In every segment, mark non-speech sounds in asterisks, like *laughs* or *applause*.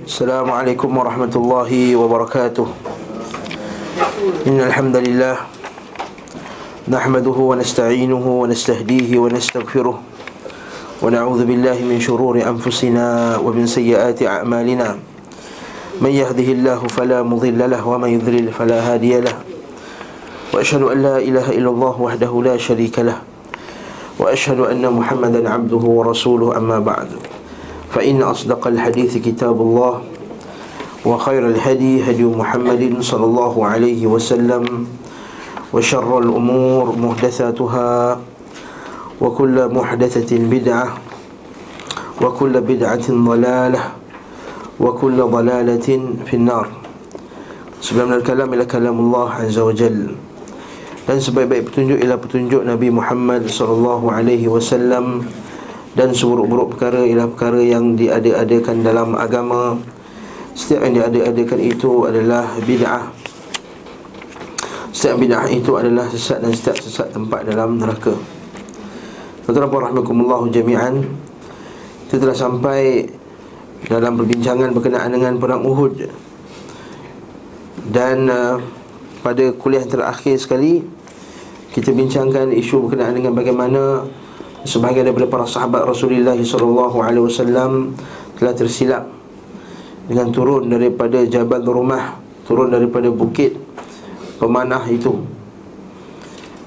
السلام عليكم ورحمة الله وبركاته. إن الحمد لله نحمده ونستعينه ونستهديه ونستغفره ونعوذ بالله من شرور أنفسنا ومن سيئات أعمالنا. من يهده الله فلا مضل له ومن يضلل فلا هادي له. وأشهد أن لا إله إلا الله وحده لا شريك له. وأشهد أن محمدا عبده ورسوله أما بعد. فإن أصدق الحديث كتاب الله وخير الهدي هدي محمد صلى الله عليه وسلم وشر الأمور محدثاتها وكل محدثة بدعة وكل بدعة ضلالة وكل ضلالة في النار. Sebelum الكلام إلى كلام الله عز وجل dan sebaik-baik petunjuk ialah petunjuk Nabi Muhammad sallallahu alaihi wasallam. Dan seburuk-buruk perkara ialah perkara yang diada-adakan dalam agama. Setiap yang diada-adakan itu adalah bid'ah. Setiap bid'ah itu adalah sesat dan setiap sesat tempat dalam neraka. Tuan-tuan rahmatullah jami'an Kita telah sampai dalam perbincangan berkenaan dengan perang Uhud. Dan uh, pada kuliah terakhir sekali Kita bincangkan isu berkenaan dengan bagaimana Sebahagian daripada para sahabat Rasulullah SAW Telah tersilap Dengan turun daripada Jabal Rumah Turun daripada bukit Pemanah itu.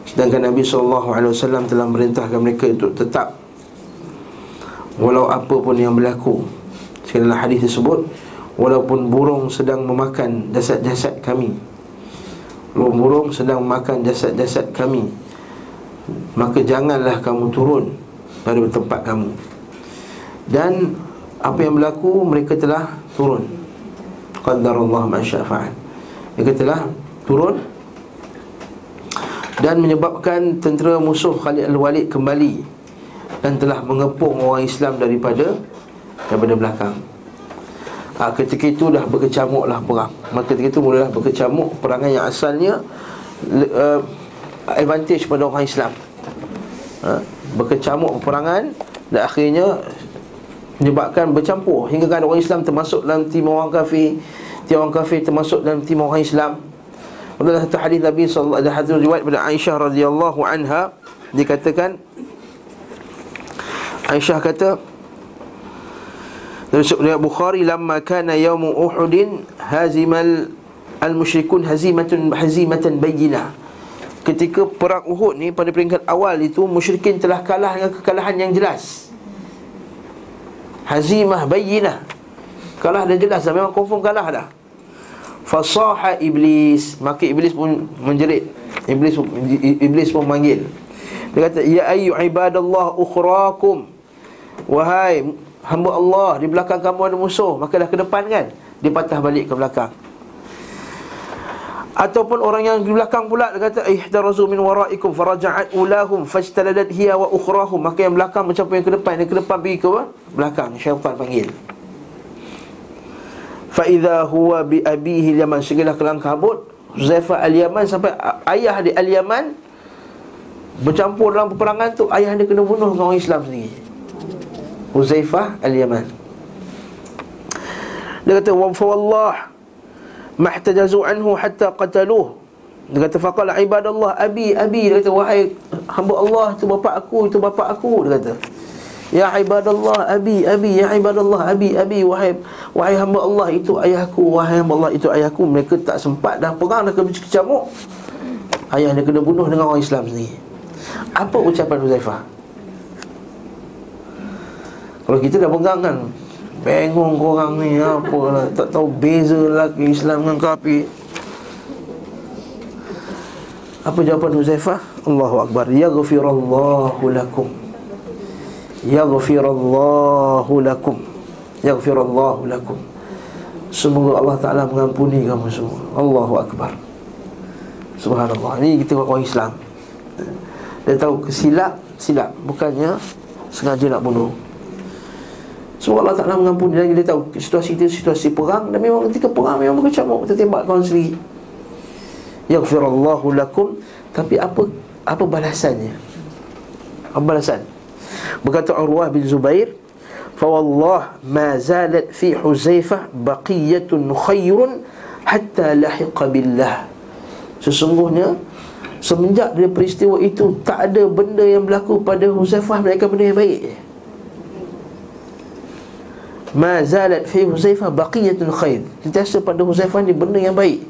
Sedangkan Nabi SAW telah merintahkan mereka untuk tetap Walau apa pun yang berlaku. Dalam hadis tersebut Walaupun burung sedang memakan jasad-jasad kami. Walaupun burung sedang memakan jasad-jasad kami Maka janganlah kamu turun Pada tempat kamu Dan Apa yang berlaku Mereka telah turun Qadarullah ma'asyafa'an Mereka telah turun dan menyebabkan tentera musuh Khalid al-Walid kembali dan telah mengepung orang Islam daripada daripada belakang. Ha, ketika itu dah berkecamuklah perang. Maka ketika itu mulalah berkecamuk perangan yang asalnya uh, advantage pada orang Islam. Ha, berkecamuk perangan dan akhirnya menyebabkan bercampur hingga kan orang Islam termasuk dalam tim orang kafir, tim orang kafir termasuk dalam tim orang Islam. Adalah satu hadis Nabi sallallahu alaihi wasallam riwayat daripada Aisyah radhiyallahu anha dikatakan Aisyah kata dari riwayat Bukhari lamma kana yaum Uhud hazimal al-musyrikun hazimatan hazimatan bayyinah ketika perang Uhud ni pada peringkat awal itu musyrikin telah kalah dengan kekalahan yang jelas. Hazimah bayyinah. Kalah dan jelas dah. Memang confirm kalah dah. Fasaha iblis. Maka iblis pun menjerit. Iblis iblis pun manggil Dia kata Ya ayu ibadallah ukhrakum. Wahai hamba Allah Di belakang kamu ada musuh. Maka dah ke depan kan? Dia patah balik ke belakang Ataupun orang yang di belakang pula Dia kata Ihdarazu min waraikum Faraja'at ulahum Fajtaladat hiya wa ukhrahum Maka yang belakang macam yang ke depan? Yang ke depan pergi ke belakang Syaitan panggil. Fa'idha huwa bi abihi al-Yaman. Segala kelang kabut Huzaifah al-Yaman Sampai ayah di al-Yaman Bercampur dalam peperangan tu Ayah dia kena bunuh dengan orang Islam sendiri. Huzaifah al-Yaman. Dia kata Wa fawallah Mahtajazu anhu hatta qataluh. Dia kata Faqala ibadallah abi abi. Dia kata Wahai hamba Allah Itu bapa aku Itu bapa aku. Dia kata Ya ibadallah abi abi ya ibadallah abi abi. Wahai wahai hamba Allah itu ayahku. Wahai hamba Allah itu ayahku. Mereka tak sempat dah perang dah kecamuk ayah dia kena bunuh dengan orang Islam sendiri. Apa ucapan Huzaifah? Kalau kita dah pegang kan Bengong korang ni apa lah Tak tahu beza lelaki Islam dengan kafir. Apa jawapan Huzaifah? Allahu Akbar. Yaghfirallahu lakum. Yaghfirallahu lakum. Yaghfirallahu lakum. Semoga Allah Ta'ala mengampuni kamu semua. Allahu Akbar. Subhanallah. Ini kita orang Islam. Dia tahu kesilap Silap Bukannya Sengaja nak bunuh Semoga Allah Ta'ala mengampuni Dan dia tahu Situasi itu situasi perang. Dan memang ketika perang Memang berkecamuk Kita tembak kawan sendiri. Yaghfirallahu lakum. Tapi apa Apa balasannya? Apa balasan? Berkata Urwah bin Zubair Fawallah ma zalat fi Huzaifah baqiyatun khairun hatta lahiqa billah. Sesungguhnya semenjak dari peristiwa itu tak ada benda yang berlaku pada Huzaifah mereka benda yang baik. Ma zalat fi Huzaifah baqiyatun khair. Sentiasa pada Huzaifah ni benda yang baik.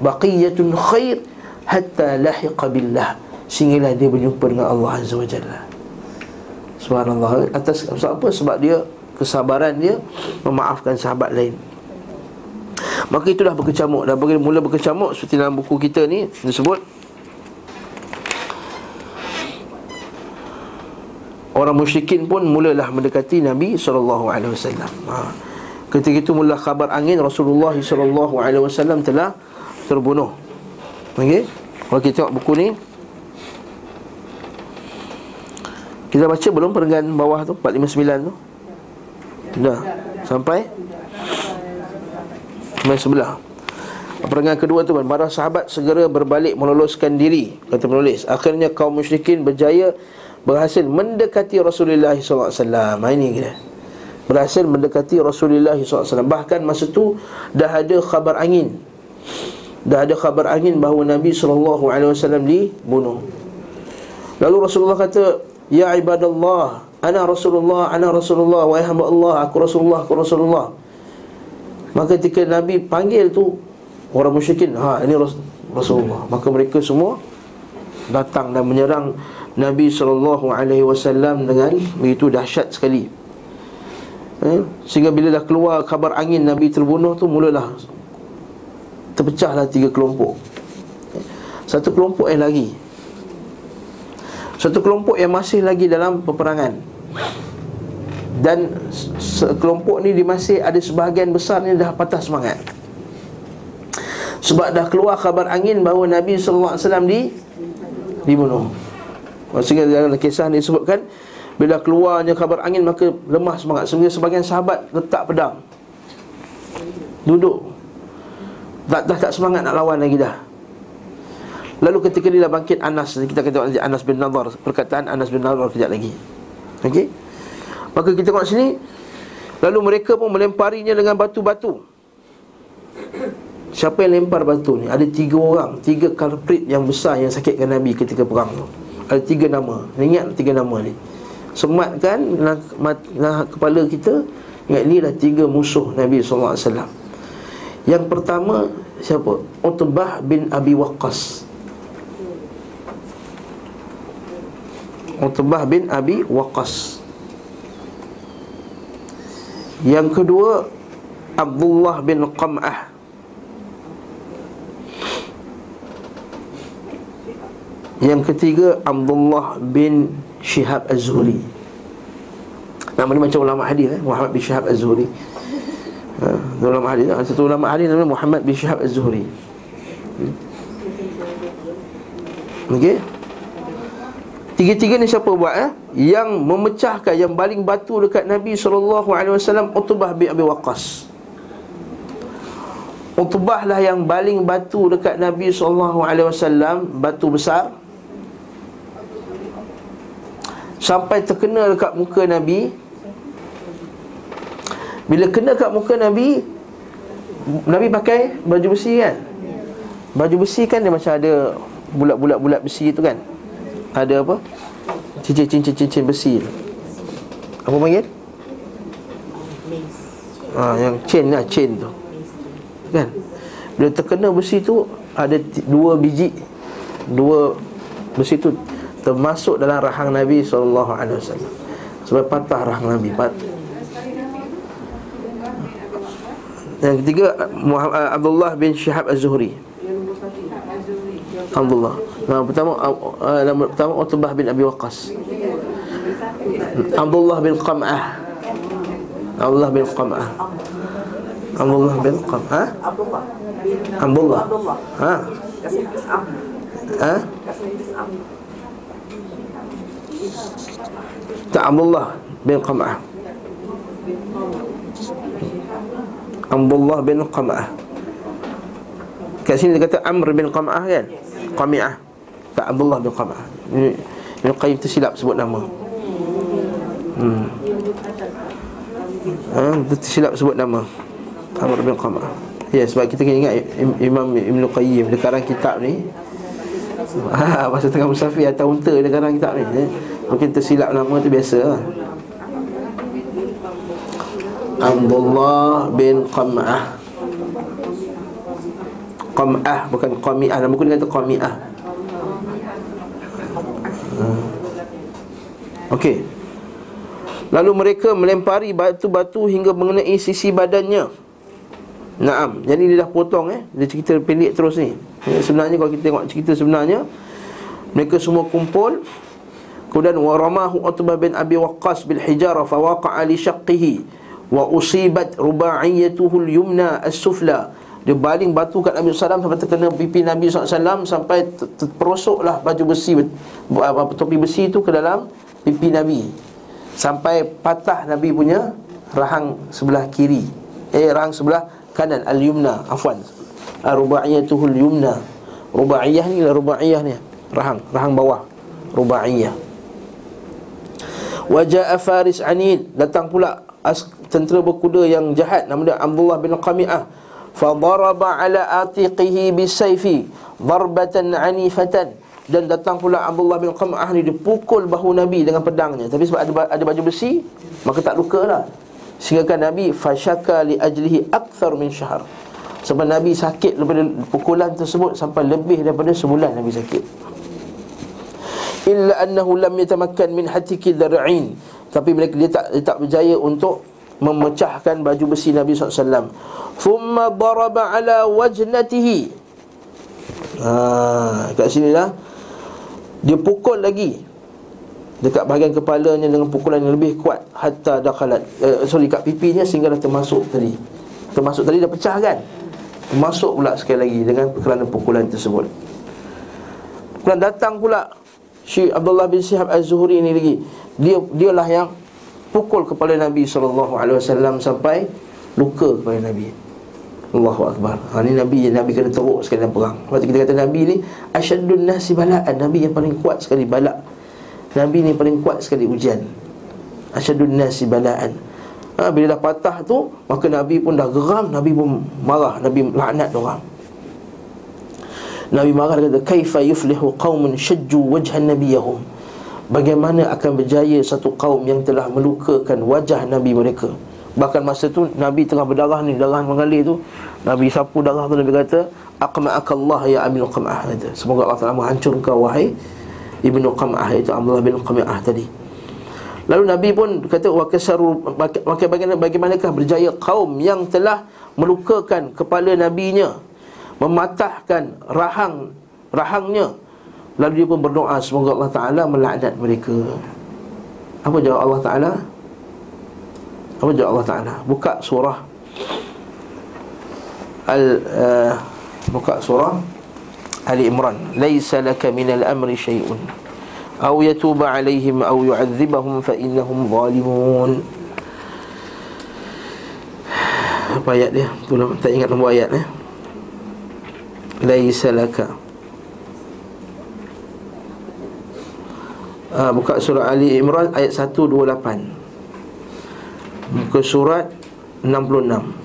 Baqiyatun khair hatta lahiqa billah. Sehinggalah dia berjumpa dengan Allah Azza wa Jalla. Subhanallah Atas sebab apa? Sebab dia Kesabaran dia Memaafkan sahabat lain Maka itulah berkecamuk Dan mula berkecamuk Seperti dalam buku kita ni Disebut Orang musyrikin pun mulalah mendekati Nabi SAW ha. Ketika itu mula khabar angin Rasulullah SAW telah terbunuh. Okay Kalau kita tengok buku ni. Kita baca belum perenggan bawah tu? 459 tu? Dah. Sampai? Sampai sebelah. Perenggan kedua tu Para sahabat segera berbalik meloloskan diri Kata penulis. Akhirnya kaum musyrikin berjaya Berhasil mendekati Rasulullah SAW Ini kita Berhasil mendekati Rasulullah SAW Bahkan masa tu Dah ada khabar angin. Dah ada khabar angin bahawa Nabi SAW dibunuh. Lalu Rasulullah kata Ya ibadallah Ana Rasulullah, ana Rasulullah Wahai hamba Allah, aku Rasulullah, aku Rasulullah. Maka ketika Nabi panggil tu Orang musyrikin, ha ini Rasulullah. Maka mereka semua Datang dan menyerang Nabi SAW dengan begitu dahsyat sekali. Eh? Sehingga bila dah keluar kabar angin Nabi terbunuh tu mulalah Terpecahlah tiga kelompok. Satu kelompok yang lagi. Satu kelompok yang masih lagi dalam peperangan. Dan sekelompok ni dia masih ada sebahagian besar ni dah patah semangat. Sebab dah keluar khabar angin bahawa Nabi SAW di dibunuh. Maksudnya dalam kisah ni disebutkan Bila keluarnya khabar angin maka lemah semangat. Sehingga sebagian sahabat letak pedang. Duduk. Tak, dah tak semangat nak lawan lagi dah. Lalu ketika dia bangkit Anas Kita kata Anas bin Nadar Perkataan Anas bin Nadar kejap lagi. Okey? Maka kita tengok sini Lalu mereka pun melemparinya dengan batu-batu Siapa yang lempar batu ni? Ada tiga orang Tiga kalprit yang besar yang sakitkan Nabi ketika perang tu. Ada tiga nama. Ingat tiga nama ni. Sematkan nah, nah, kepala kita Ingat ni dah tiga musuh Nabi SAW Yang pertama Siapa? Utbah bin Abi Waqqas. Utbah bin Abi Waqas Yang kedua Abdullah bin Qam'ah Yang ketiga Abdullah bin Shihab Az-Zuhri Nama ni macam ulama hadis eh? Muhammad bin Shihab Az-Zuhri ha, Ulama hadis. Satu ulama hadis namanya Muhammad bin Shihab Az-Zuhri hmm. Okey? Tiga-tiga ni siapa buat eh? Yang memecahkan Yang baling batu dekat Nabi SAW Utbah bin Abi Waqqas. Utbah lah yang baling batu dekat Nabi SAW Batu besar Sampai terkena dekat muka Nabi Bila kena dekat muka Nabi Nabi pakai baju besi kan Baju besi kan dia macam ada Bulat-bulat-bulat besi tu kan ada apa? Cincin-cincin-cincin besi Apa panggil? Ha, yang chain lah, chain tu Kan? Bila terkena besi tu Ada dua biji Dua besi tu Termasuk dalam rahang Nabi SAW Sebab patah rahang Nabi Pat Yang ketiga Muhammad, Abdullah bin Syihab Az-Zuhri Abdullah Nama pertama uh, nama pertama Utbah bin Abi Waqqas. Abdullah bin Qam'ah. Abdullah bin Qam'ah. Abdullah bin Qam'ah. Abdullah. Ha? Ha? Tak Abdullah bin Qam'ah. Abdullah bin Qam'ah. Kat sini dia kata Amr bin Qam'ah kan? Qami'ah. Tak Abdullah bin Qamah Ibn Qayyim tersilap sebut nama hmm. ha, Tersilap sebut nama Amr bin Qam'ah Ya sebab kita kena ingat Imam Ibn Qayyim Dia karang kitab ni ha, *laughs* Masa tengah musafir atau unta Dia karang kitab ni eh? Mungkin tersilap nama tu biasa lah. Abdullah bin Qam'ah. Qam'ah bukan Qami'ah. Nama buku dia kata Qami'ah. Hmm. Okey. Lalu mereka melempari batu-batu hingga mengenai sisi badannya. Naam. Jadi dia dah potong eh. Dia cerita pendek terus ni. Sebenarnya kalau kita tengok cerita sebenarnya Mereka semua kumpul Kemudian waramahu Utbah bin Abi Waqqas bil hijarah fawaqa'a li syaqqihi wa usibat rubaiyatuhu al-yumna as-sufla. Dia baling batu kat Nabi SAW sampai terkena pipi Nabi SAW sampai terperosoklah baju besi topi besi tu ke dalam pipi Nabi. Sampai patah Nabi punya rahang sebelah kiri. Eh rahang sebelah kanan al-yumna. Afwan. Rubaiyatuhu al-yumna. Rubaiyah ni lah rubaiyah ni. Rahang rahang bawah. Rubaiyah Wajah Faris Anid. Datang pula tentera berkuda yang jahat. Nama dia Abdullah bin Qami'ah. Fa daraba ala atiqihi bisayfi darbatan anifatan. Dan datang pula Abdullah bin Qami'ah ni dipukul bahu Nabi dengan pedangnya. Tapi sebab ada ada baju besi maka tak lukalah. Sehingga kan Nabi fashaka li ajlihi akthar min syahr. Sebab Nabi sakit daripada pukulan tersebut sampai lebih daripada sebulan Nabi sakit illa annahu lam yatamakkan min hatiki dar'in. Tapi mereka dia tak dia tak berjaya untuk memecahkan baju besi Nabi SAW Thumma daraba ala wajnatihi. Ha, Kat sini lah. Dia pukul lagi. Dekat bahagian kepalanya dengan pukulan yang lebih kuat. Hatta dakhalat eh, Sorry, kat pipinya sehingga dah termasuk tadi. Termasuk tadi dah pecah kan? Termasuk pula sekali lagi dengan kerana pukulan tersebut. Kemudian datang pula Syekh Abdullah bin Sihab Az-Zuhri ini lagi. Dia dialah yang pukul kepala Nabi SAW sampai luka kepada Nabi. Allahu Akbar. Ha, Ini Nabi yang Nabi kena teruk sekali dalam perang. Lepas kita kata Nabi ni Asyadun nasi bala'an Nabi yang paling kuat sekali balak. Nabi ni paling kuat sekali ujian. Asyadun nasi bala'an. Ha, Bila dah patah tu Maka Nabi pun dah geram. Nabi pun marah. Nabi laknat orang Nabi marah kata Kaifa yuflihu qawmun syajju wajhan nabiyahum? Bagaimana akan berjaya satu kaum yang telah melukakan wajah Nabi mereka? Bahkan masa tu Nabi tengah berdarah ni Darah mengalir tu Nabi sapu darah tu Nabi kata Aqma'akallah ya Ibnu Qam'ah. Semoga Allah Ta'ala menghancur kau wahai Ibnu Qam'ah Itu Abdullah bin Qam'ah tadi. Lalu Nabi pun kata Wakasaru Maka bagaimana, bagaimanakah berjaya kaum yang telah Melukakan kepala Nabinya Mematahkan rahang Rahangnya Lalu dia pun berdoa semoga Allah Ta'ala melaknat mereka Apa jawab Allah Ta'ala? Apa jawab Allah Ta'ala? Buka surah Al uh, Buka surah Ali Imran Laisa laka minal amri syai'un Au yatuba alaihim Au yu'adzibahum Fa'innahum zalimun Apa ayat dia? Itulah, tak ingat nombor ayat eh? Laisa laka uh, Buka surah Ali Imran ayat 128 Buka surat 66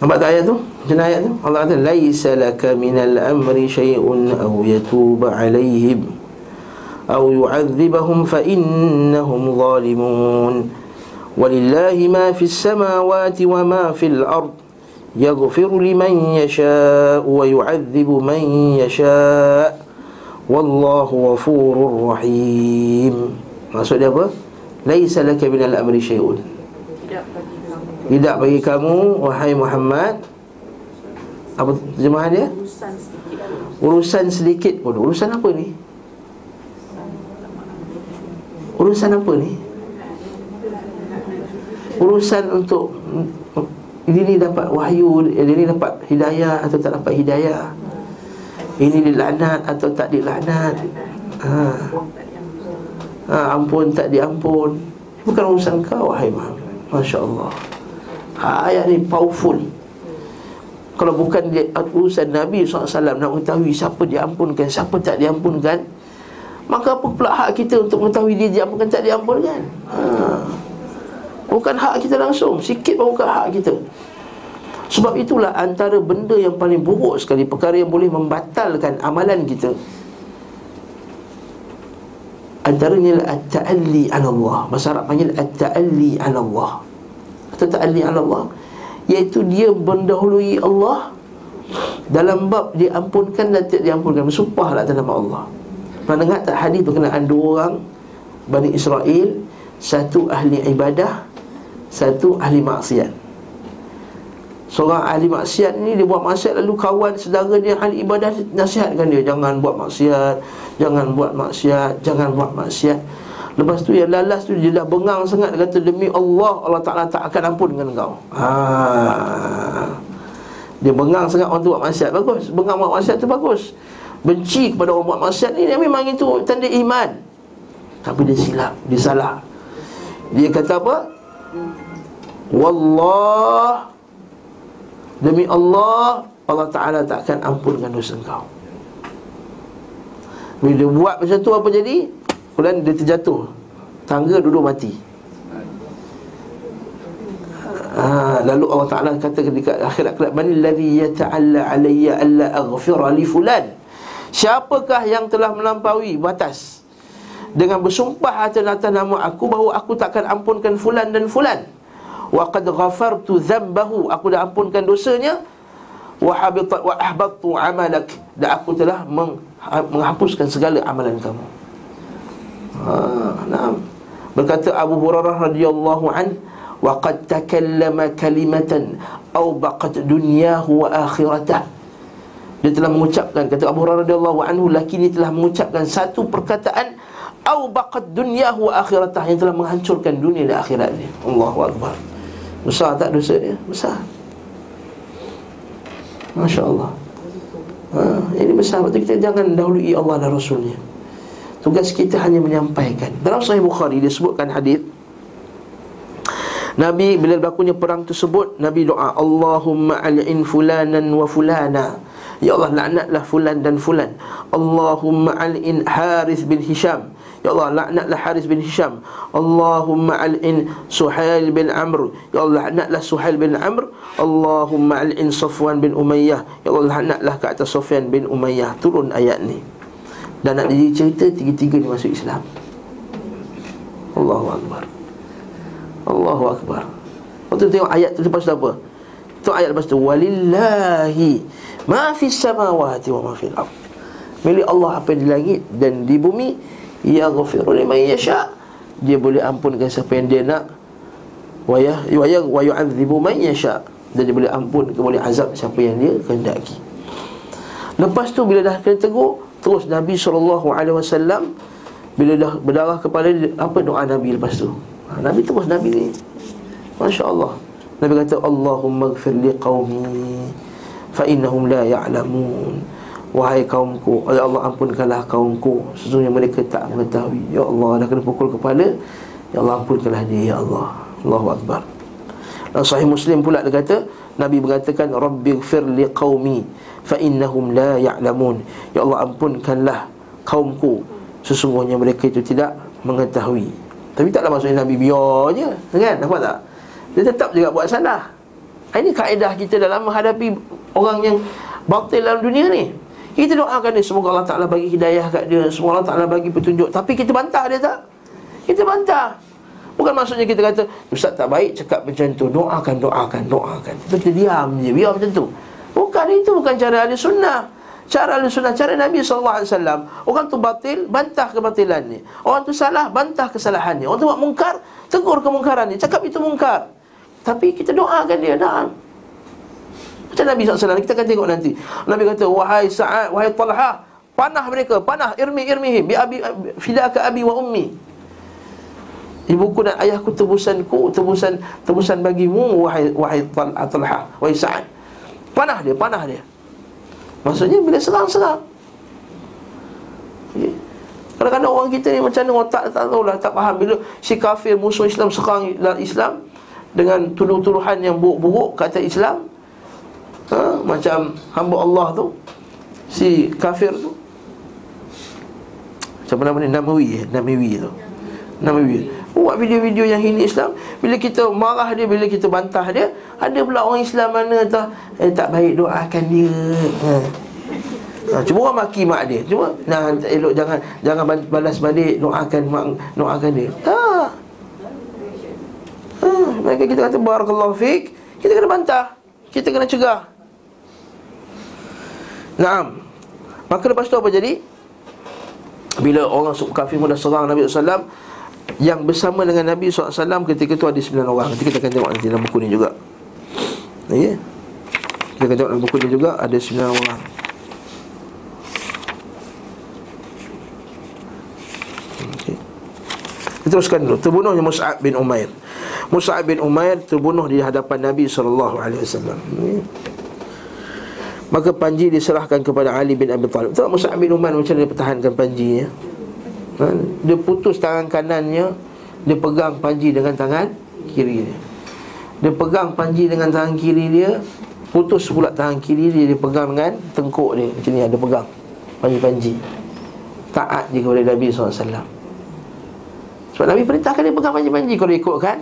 Nampak tak ayat Macam ayat tu? Allah kata Laisa laka minal amri syai'un Au yatuba alaihim Au yu'adzibahum fa innahum zalimun Walillahi ma fis samawati wa ma fil ard Yaghfiru liman yasha' Wa yu'adzibu man yasha' Wallahu ghafurur rahim Maksud dia apa? Laisa laka minal amri syai'un tidak bagi kamu Wahai Muhammad Apa terjemahan dia? Urusan sedikit pun Urusan apa ni? Urusan apa ni? Urusan untuk Ini ni dapat wahyu Ini ni dapat hidayah atau tak dapat hidayah Ini dilaknat atau tak dilaknat ha. ha, Ampun tak diampun Bukan urusan kau wahai Muhammad Masya Allah ha, Ayat ni powerful Kalau bukan dia, urusan Nabi SAW Nak mengetahui siapa diampunkan Siapa tak diampunkan Maka apa pula hak kita untuk mengetahui dia diampunkan tak diampunkan? Ha. Bukan hak kita langsung Sikit pun bukan hak kita. Sebab itulah antara benda yang paling buruk sekali Perkara yang boleh membatalkan amalan kita Antaranya At-ta'alli an Allah. Masa Arab panggil At-ta'alli an Allah. Atau ta'alli an Allah Iaitu dia mendahului Allah. Dalam bab diampunkan dan tidak diampunkan. Bersumpahlah atas nama Allah. Pernah dengar tak hadis berkenaan dua orang? Bani Israel Satu ahli ibadah Satu ahli maksiat. Seorang ahli maksiat ni Dia buat maksiat lalu kawan sedara dia Ahli ibadah nasihatkan dia Jangan buat maksiat Jangan buat maksiat Jangan buat maksiat Lepas tu yang lalas tu dia dah bengang sangat. Dia kata demi Allah Allah Ta'ala tak akan ampun dengan kau ha. Dia bengang sangat orang tu buat maksiat. Bagus. Bengang buat maksiat tu bagus. Benci kepada orang buat maksiat ni memang itu tanda iman. Tapi dia silap dia salah. Dia kata apa? Wallah demi Allah Allah Taala tak akan ampunkan dosa kau bila dia buat macam tu apa jadi kemudian dia terjatuh. Tangga duduk mati. Ha, lalu Allah Ta'ala kata ketika akhirat kelak Man alladhi yata'alla alayya alla aghfira li fulan. Siapakah yang telah melampaui batas? Dengan bersumpah atas nama aku Bahawa aku takkan ampunkan fulan dan fulan. Wa qad ghafartu zambahu Aku dah ampunkan dosanya. Wa habitat wa ahbattu amalak Dan aku telah menghapuskan segala amalan kamu ha, nah. Berkata Abu Hurairah radhiyallahu an Wa qad takallama kalimatan Au baqat dunyahu wa akhiratah dia telah mengucapkan kata Abu Hurairah radhiyallahu anhu laki ini telah mengucapkan satu perkataan au baqad dunyahu wa akhiratah yang telah menghancurkan dunia dan akhirat dia. Allahu akbar. Besar tak dosa dia? Besar. Masya-Allah. Ha, ini besar Betul kita jangan dahului Allah dan Rasulnya Tugas kita hanya menyampaikan. Dalam Sahih Bukhari disebutkan hadis Nabi bila berlakunya perang tersebut Nabi doa Allahumma al'in fulanan wa fulana. Ya Allah laknatlah fulan dan fulan. Allahumma al'in Haris bin Hisham. Ya Allah laknatlah Haris bin Hisham. Allahumma al'in Suhail bin Amr. Ya Allah laknatlah Suhail bin Amr. Allahumma al'in Safwan bin Umayyah. Ya Allah laknatlah ke atas Safwan bin Umayyah. Turun ayat ni Dan nak jadi cerita Tiga-tiga ni masuk Islam Allahu Akbar Allahu Akbar Waktu tengok ayat tu lepas tu apa Tu ayat lepas tu Walillahi Ma fi samawati wa ma fil ard. Milik Allah apa di langit dan di bumi yaghfiru liman yasha. Dia boleh ampunkan siapa yang dia nak. Wa ya wa ya yu'adzibu man yasha. Dan dia boleh ampun, boleh azab siapa yang dia kehendaki. Lepas tu bila dah kena tegur, terus Nabi SAW bila dah berdarah kepala apa doa Nabi lepas tu? Ha, Nabi terus Nabi ni. Masya-Allah. Nabi kata Allahumma ighfir li qaumi fa innahum la ya'lamun wahai kaumku ya Allah ampunkanlah kaumku sesungguhnya mereka tak mengetahui ya Allah dah kena pukul kepala ya Allah ampunkanlah dia ya Allah Allahu akbar dan sahih Muslim pula dia kata Nabi mengatakan rabbighfir liqaumi fa innahum la ya'lamun ya Allah ampunkanlah kaumku. Sesungguhnya mereka itu tidak mengetahui. Tapi taklah maksudnya Nabi biar je kan? Nampak tak? Dia tetap juga buat salah. Ini kaedah kita dalam menghadapi orang yang batil dalam dunia ni. Kita doakan dia semoga Allah Taala bagi hidayah kat dia, semoga Allah Taala bagi petunjuk. Tapi kita bantah dia tak? Kita bantah. Bukan maksudnya kita kata Ustaz tak baik cakap macam tu. Doakan, doakan, doakan. Kita diam je, biar macam tu Bukan itu, bukan cara ahli sunnah. Cara ahli sunnah, cara Nabi SAW Orang tu batil, bantah kebatilan ni. Orang tu salah, bantah kesalahan ni. Orang tu buat mungkar, tegur kemungkaran ni. Cakap itu mungkar. Tapi kita doakan dia, dah macam Nabi SAW Kita akan tengok nanti. Nabi kata Wahai Sa'ad Wahai Talha Panah mereka Panah irmi irmihim Bi abi Fidaka abi wa ummi. Ibuku dan ayahku tebusanku Tebusan tebusan bagimu Wahai wahai Talha Wahai Sa'ad Panah dia, panah dia Maksudnya bila serang-serang okay. Kadang-kadang orang kita ni macam mana otak tak tahu lah Tak faham Bila si kafir musuh Islam serang Islam Dengan tuduh-tuduhan yang buruk-buruk Kata Islam ha? Macam hamba Allah tu Si kafir tu Siapa nama ni? Namawi Namawi tu Namawi buat video-video yang hina Islam. Bila kita marah dia bila kita bantah dia ada pula orang Islam mana tak eh, tak baik doakan dia. Ha. Ha, cuba orang maki mak dia. Cuba. Nah elok jangan jangan balas balik doakan mak doakan dia. Ha. ha mereka kita kata barakallahu fik. Kita kena bantah. Kita kena cegah. Naam. Maka lepas tu apa jadi? Bila orang kafir mula serang Nabi SAW yang bersama dengan Nabi SAW ketika itu ada 9 orang. Nanti kita akan tengok nanti dalam buku ni juga. Ya? Kita akan tengok dalam buku ni juga ada 9 orang. Okay. Kita teruskan dulu. Terbunuhnya Mus'ab bin Umair. Mus'ab bin Umair terbunuh di hadapan Nabi SAW ya. Maka Panji diserahkan kepada Ali bin Abi Talib. Tahu Mus'ab bin Umair macam dia pertahankan Panji ya? Ha? Dia putus tangan kanannya Dia pegang panji dengan tangan kiri dia. Dia pegang panji dengan tangan kiri dia Putus pula tangan kiri dia Dia pegang dengan tengkuk dia. Macam ni ada pegang Panji-panji. Taat je kepada Nabi SAW Sebab Nabi perintahkan dia pegang panji-panji. Kalau ikutkan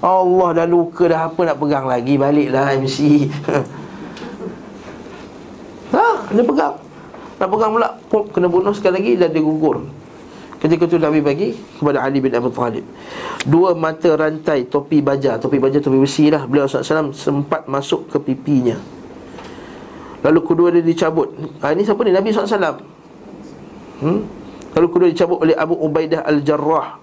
Allah dah luka dah apa nak pegang lagi? Baliklah MC *laughs* Ha, dia pegang. Nak pegang pula Pop, Kena bunuh sekali lagi Dan dia gugur Ketika itu Nabi bagi kepada Ali bin Abi Talib. Dua mata rantai topi baja. Topi baja, topi besi lah. Beliau SAW sempat masuk ke pipinya. Lalu kedua dia dicabut. Ha, Ini siapa ni? Nabi SAW hmm? Lalu kedua dicabut oleh Abu Ubaidah Al-Jarrah.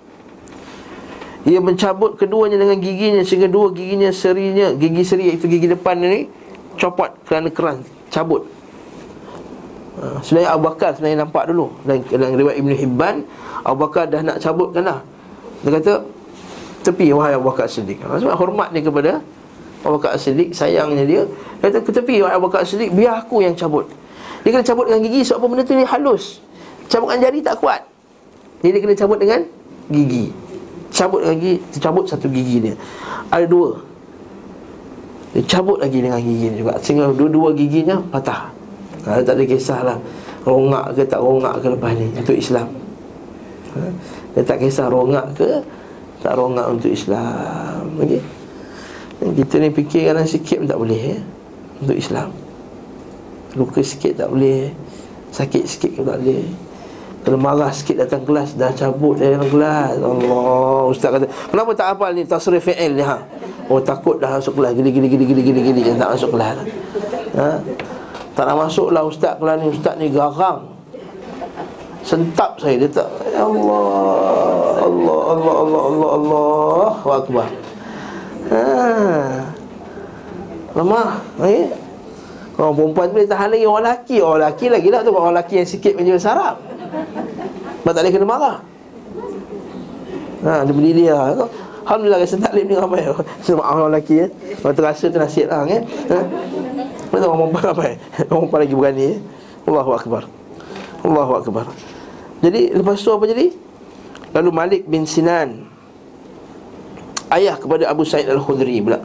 Ia mencabut keduanya dengan giginya Sehingga dua giginya serinya Gigi seri iaitu gigi depan ni Copot kerana keran Cabut. Ha, Sebenarnya Abu Bakar sebenarnya nampak dulu. Dalam, dalam riwayat Ibn Hibban Abu Bakar dah nak cabutkan lah. Dia kata Tepi wahai Abu Bakar Siddiq. Sebab hormat dia kepada Abu Bakar Siddiq Sayangnya dia Dia kata tepi wahai Abu Bakar Siddiq Biar aku yang cabut. Dia kena cabut dengan gigi Sebab apa benda tu ni halus. Cabut dengan jari tak kuat. Jadi dia kena cabut dengan gigi. Cabut dengan gigi Cabut satu gigi dia. Ada dua. Dia cabut lagi dengan gigi dia juga. Sehingga dua-dua giginya patah. Ha, Tak ada kisahlah. Rongak ke tak rongak ke lepas ni. Untuk Islam ha? Dia tak kisah rongak ke Tak rongak untuk Islam okay? Kita ni fikir kadang sikit pun tak boleh ya? Untuk Islam Luka sikit tak boleh Sakit sikit pun tak boleh Kalau marah sikit datang kelas Dah cabut dari dalam kelas Allah Ustaz kata Kenapa tak hafal ni Tasrif fi'il ni ha? Oh takut dah masuk kelas Gini gini gini gini gini gini Tak masuk kelas ha? Tak nak masuk lah Ustaz kelas ni Ustaz ni garang Sentap saya dia tak Ya Allah Allah Allah Allah Allah Allah. Akbar. Ha. Lemah eh? Orang perempuan boleh tahan lagi Orang lelaki. Orang lelaki lagi lah tu Orang lelaki yang sikit menjual sarap. Sebab tak boleh kena marah. Ha, dia berdiri lah Alhamdulillah rasa taklim ni ramai. *laughs* Sebab orang lelaki ya. Orang terasa tu nasib lah kan? Ha? Mana orang perempuan ramai? *laughs* Orang perempuan lagi berani ya. Allahu Akbar. Allahu Akbar jadi lepas tu apa jadi? Lalu Malik bin Sinan Ayah kepada Abu Sa'id Al-Khudri pula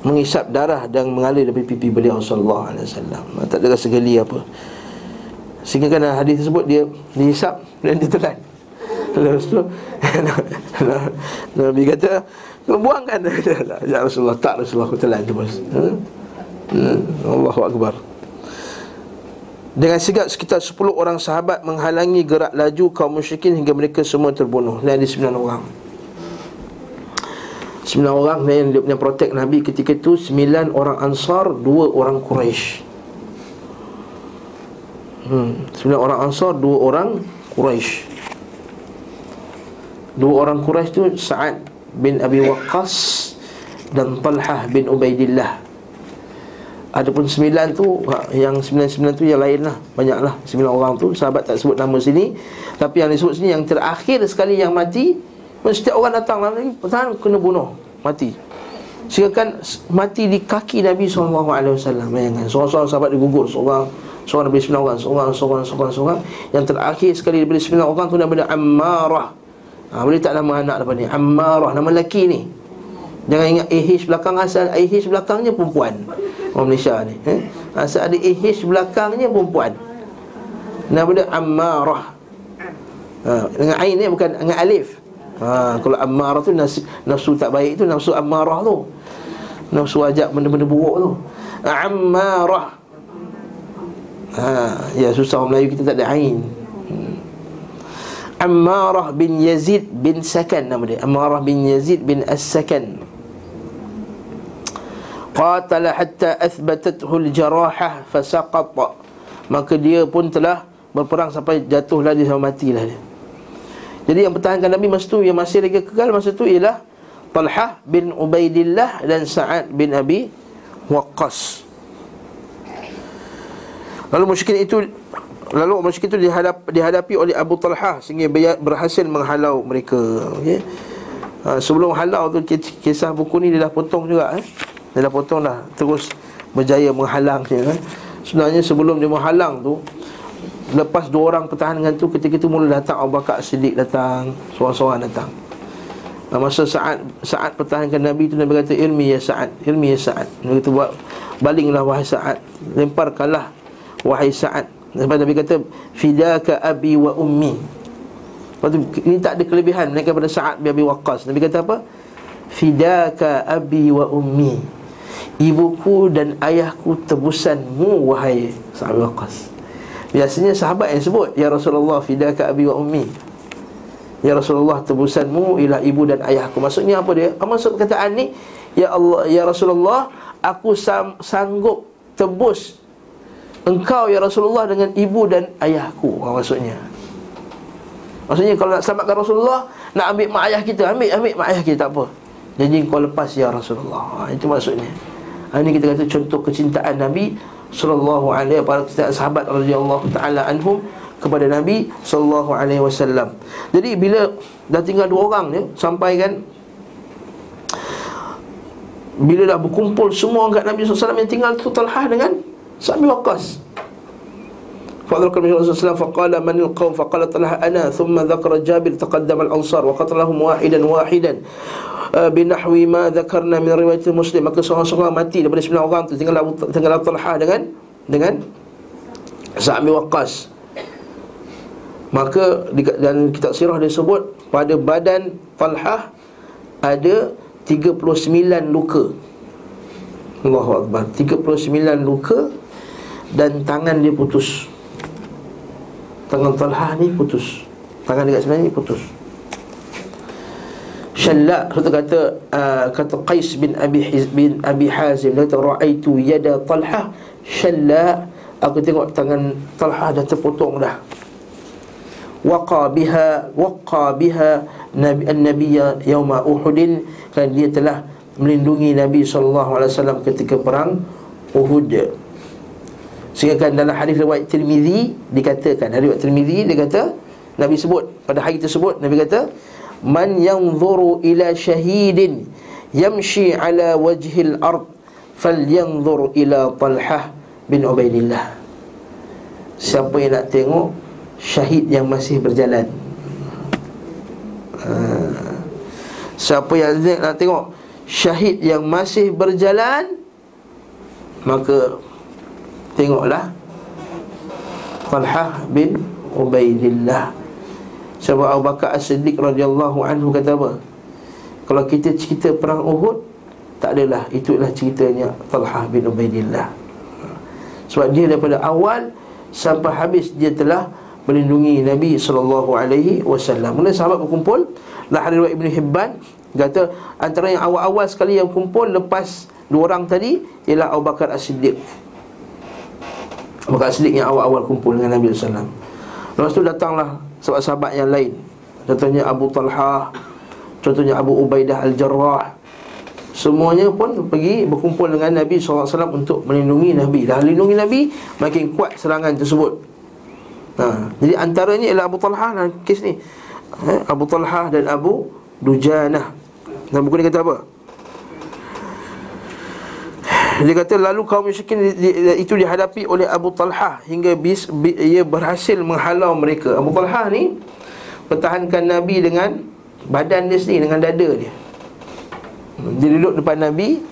Mengisap darah dan mengalir dari pipi beliau sallallahu alaihi wasallam. Tak ada rasa geli apa. Sehingga kan hadis tersebut dia dihisap dan ditelan. Lepas tu *laughs* Nabi kata Buangkan *laughs* Ya Rasulullah Tak Rasulullah aku telan terus hmm? hmm? Allahu Akbar dengan sigap sekitar 10 orang sahabat menghalangi gerak laju kaum musyrikin hingga mereka semua terbunuh. Dan ada 9 orang. 9 orang yang, yang protect Nabi ketika itu 9 orang Ansar, 2 orang Quraisy. Hmm, 9 orang Ansar, 2 orang Quraisy. Dua orang Quraisy tu Sa'ad bin Abi Waqqas dan Talhah bin Ubaidillah. Adapun sembilan tu ha, Yang sembilan-sembilan tu yang lain lah Banyak lah Sembilan orang tu Sahabat tak sebut nama sini. Tapi yang disebut sini Yang terakhir sekali yang mati Setiap orang datang lagi Pertahan kena bunuh. Mati. Sehingga mati di kaki Nabi SAW Bayangkan Seorang-seorang sahabat digugur Seorang Seorang daripada sembilan orang Seorang, seorang, seorang, seorang. Yang terakhir sekali daripada sembilan orang tu dia Ammarah. Ha, Boleh tak nama anak lepas ni? Ammarah Nama lelaki ni. Jangan ingat AH belakang asal AH belakangnya perempuan Orang Malaysia ni eh? Asal ada AH belakangnya perempuan. Nama dia Ammarah. Ha, Dengan Ain ni bukan dengan Alif. Ha, Kalau Ammarah tu nafsu, nafsu tak baik tu Nafsu Ammarah tu. Nafsu ajak benda-benda buruk tu. Ammarah. Ha, Ya susah orang Melayu kita tak ada Ain. Hmm. Ammarah bin Yazid bin Sakan nama dia. Ammarah bin Yazid bin As-Sakan Qatala hatta athbatathu al-jarahah fasaqat Maka dia pun telah berperang sampai jatuhlah dia sampai matilah dia Jadi yang pertahankan Nabi masa tu yang masih lagi kekal masa tu ialah Talhah bin Ubaidillah dan Sa'ad bin Abi Waqqas. Lalu musyrikin itu lalu musyrikin itu dihadap, dihadapi oleh Abu Talhah sehingga berhasil menghalau mereka. Okey. Ha, sebelum halau tu kisah buku ni dia dah potong juga eh. Dia dah potong dah terus berjaya menghalang dia kan. Sebenarnya sebelum dia menghalang tu lepas dua orang pertahanan tu ketika itu mula datang Abu Bakar Siddiq datang, seorang-seorang datang. Nah, masa saat saat pertahankan Nabi itu Nabi kata ilmi ya Sa'ad, ilmi ya Sa'ad. Nabi kata buat balinglah wahai Sa'ad, lemparkanlah wahai Sa'ad. Lepas Nabi kata fidaka abi wa ummi. Lepas tu ini tak ada kelebihan naik kepada Sa'ad bin Abi Waqqas. Nabi kata apa? Fidaka abi wa ummi. Ibuku dan ayahku tebusanmu wahai Sa'ad bin Waqqas. Biasanya sahabat yang sebut ya Rasulullah fidaka abi wa ummi. Ya Rasulullah tebusanmu ialah ibu dan ayahku Maksudnya apa dia? Apa maksud perkataan ni? Ya Allah, Ya Rasulullah Aku sam- sanggup tebus Engkau ya Rasulullah dengan ibu dan ayahku Apa maksudnya? Maksudnya kalau nak selamatkan Rasulullah Nak ambil mak ayah kita Ambil, ambil mak ayah kita tak apa Jadi kau lepas ya Rasulullah ha, Itu maksudnya ha, Ini kita kata contoh kecintaan Nabi Sallallahu alaihi wa sallam Sahabat radhiyallahu ta'ala anhum kepada Nabi sallallahu alaihi wasallam. Jadi bila dah tinggal dua orang ni sampai kan bila dah berkumpul semua kat Nabi SAW yang tinggal tu Talhah dengan Sa'bi Waqqas فأدرك النبي صلى الله عليه وسلم فقال من القوم فقال طلحة أنا ثم ذكر جابر تقدم الأنصار وقتلهم واحدا واحدا Uh, binahwi ma dzakarna min riwayat muslim. Maka seorang-seorang mati daripada sembilan orang tu. Tinggal tinggal Talha dengan dengan Sa'mi Waqqas maka dan kitab sirah dia sebut pada badan Talha ada 39 luka. Allahu akbar. 39 luka dan tangan dia putus. Tangan Talha ni putus. Tangan dekat sebelah ni putus. Syallak Kata kata uh, Kata Qais bin Abi, Hiz, bin Abi Hazim. Dia kata Ra'aitu yada Talhah Syallak Aku tengok tangan Talhah dah terpotong dah. Waqa biha waqa biha nabi an-nabiy yauma uhud kan dia telah melindungi nabi sallallahu alaihi wasallam ketika perang uhud. Sehingga dalam hadis riwayat Tirmizi dikatakan hadis riwayat Tirmizi dia kata nabi sebut pada hari tersebut nabi kata man yanzuru ila syahidin yamshi ala wajhil ard falyanzur ila talhah bin ubaidillah. Siapa yang nak tengok syahid yang masih berjalan. Uh, Siapa yang nak tengok Syahid yang masih berjalan Maka Tengoklah Talhah bin Ubaidillah Sebab Abu Bakar As-Siddiq radhiyallahu anhu kata apa Kalau kita cerita perang Uhud Tak adalah Itulah ceritanya Talhah bin Ubaidillah Sebab dia daripada awal Sampai habis dia telah melindungi Nabi wasallam. Mula sahabat berkumpul, lah riwayat Ibn Hibban kata antara yang awal-awal sekali yang kumpul lepas dua orang tadi ialah Abu Bakar As-Siddiq. Abu Bakar As-Siddiq yang awal-awal kumpul dengan Nabi wasallam. Lepas tu datanglah sahabat-sahabat yang lain. Contohnya Abu Talha, contohnya Abu Ubaidah Al-Jarrah. Semuanya pun pergi berkumpul dengan Nabi SAW untuk melindungi Nabi Dah lindungi Nabi, makin kuat serangan tersebut ha. Jadi antaranya ialah Abu Talha dalam kes ni ha. Abu Talha dan Abu Dujanah Dan buku ni kata apa? Dia kata lalu kaum musyrikin itu dihadapi oleh Abu Talha hingga bis, bis, ia berhasil menghalau mereka. Abu Talha ni pertahankan Nabi dengan badan dia sendiri dengan dada dia. Dia duduk depan Nabi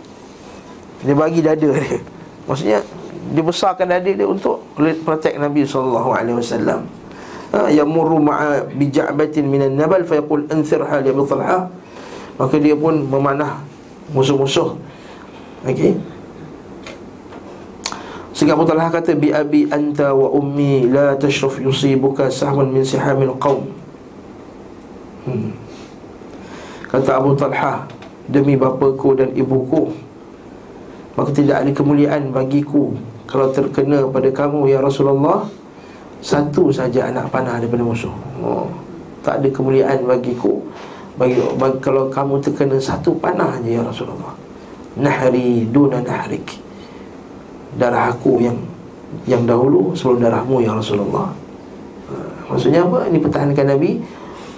dia bagi dada dia. Maksudnya dia besarkan dada dia untuk protect Nabi sallallahu alaihi wasallam. Ha yamurru ma'a bija'batin minan nabal fa yaqul anthirha li Abu Talha. Maka dia pun memanah musuh-musuh. Okey. Sehingga Abu Talha kata Bi abi anta wa ummi La tashruf yusibuka sahwan min sihamil qawm hmm. Kata Abu Talha Demi bapaku dan ibuku Maka tidak ada kemuliaan bagiku Kalau terkena pada kamu ya Rasulullah Satu saja anak panah daripada musuh oh. Tak ada kemuliaan bagiku bagi, bagi, Kalau kamu terkena satu panah saja ya Rasulullah Nahri duna nahrik darah aku yang yang dahulu sebelum darahmu ya Rasulullah. Ha, maksudnya apa? Ini pertahankan Nabi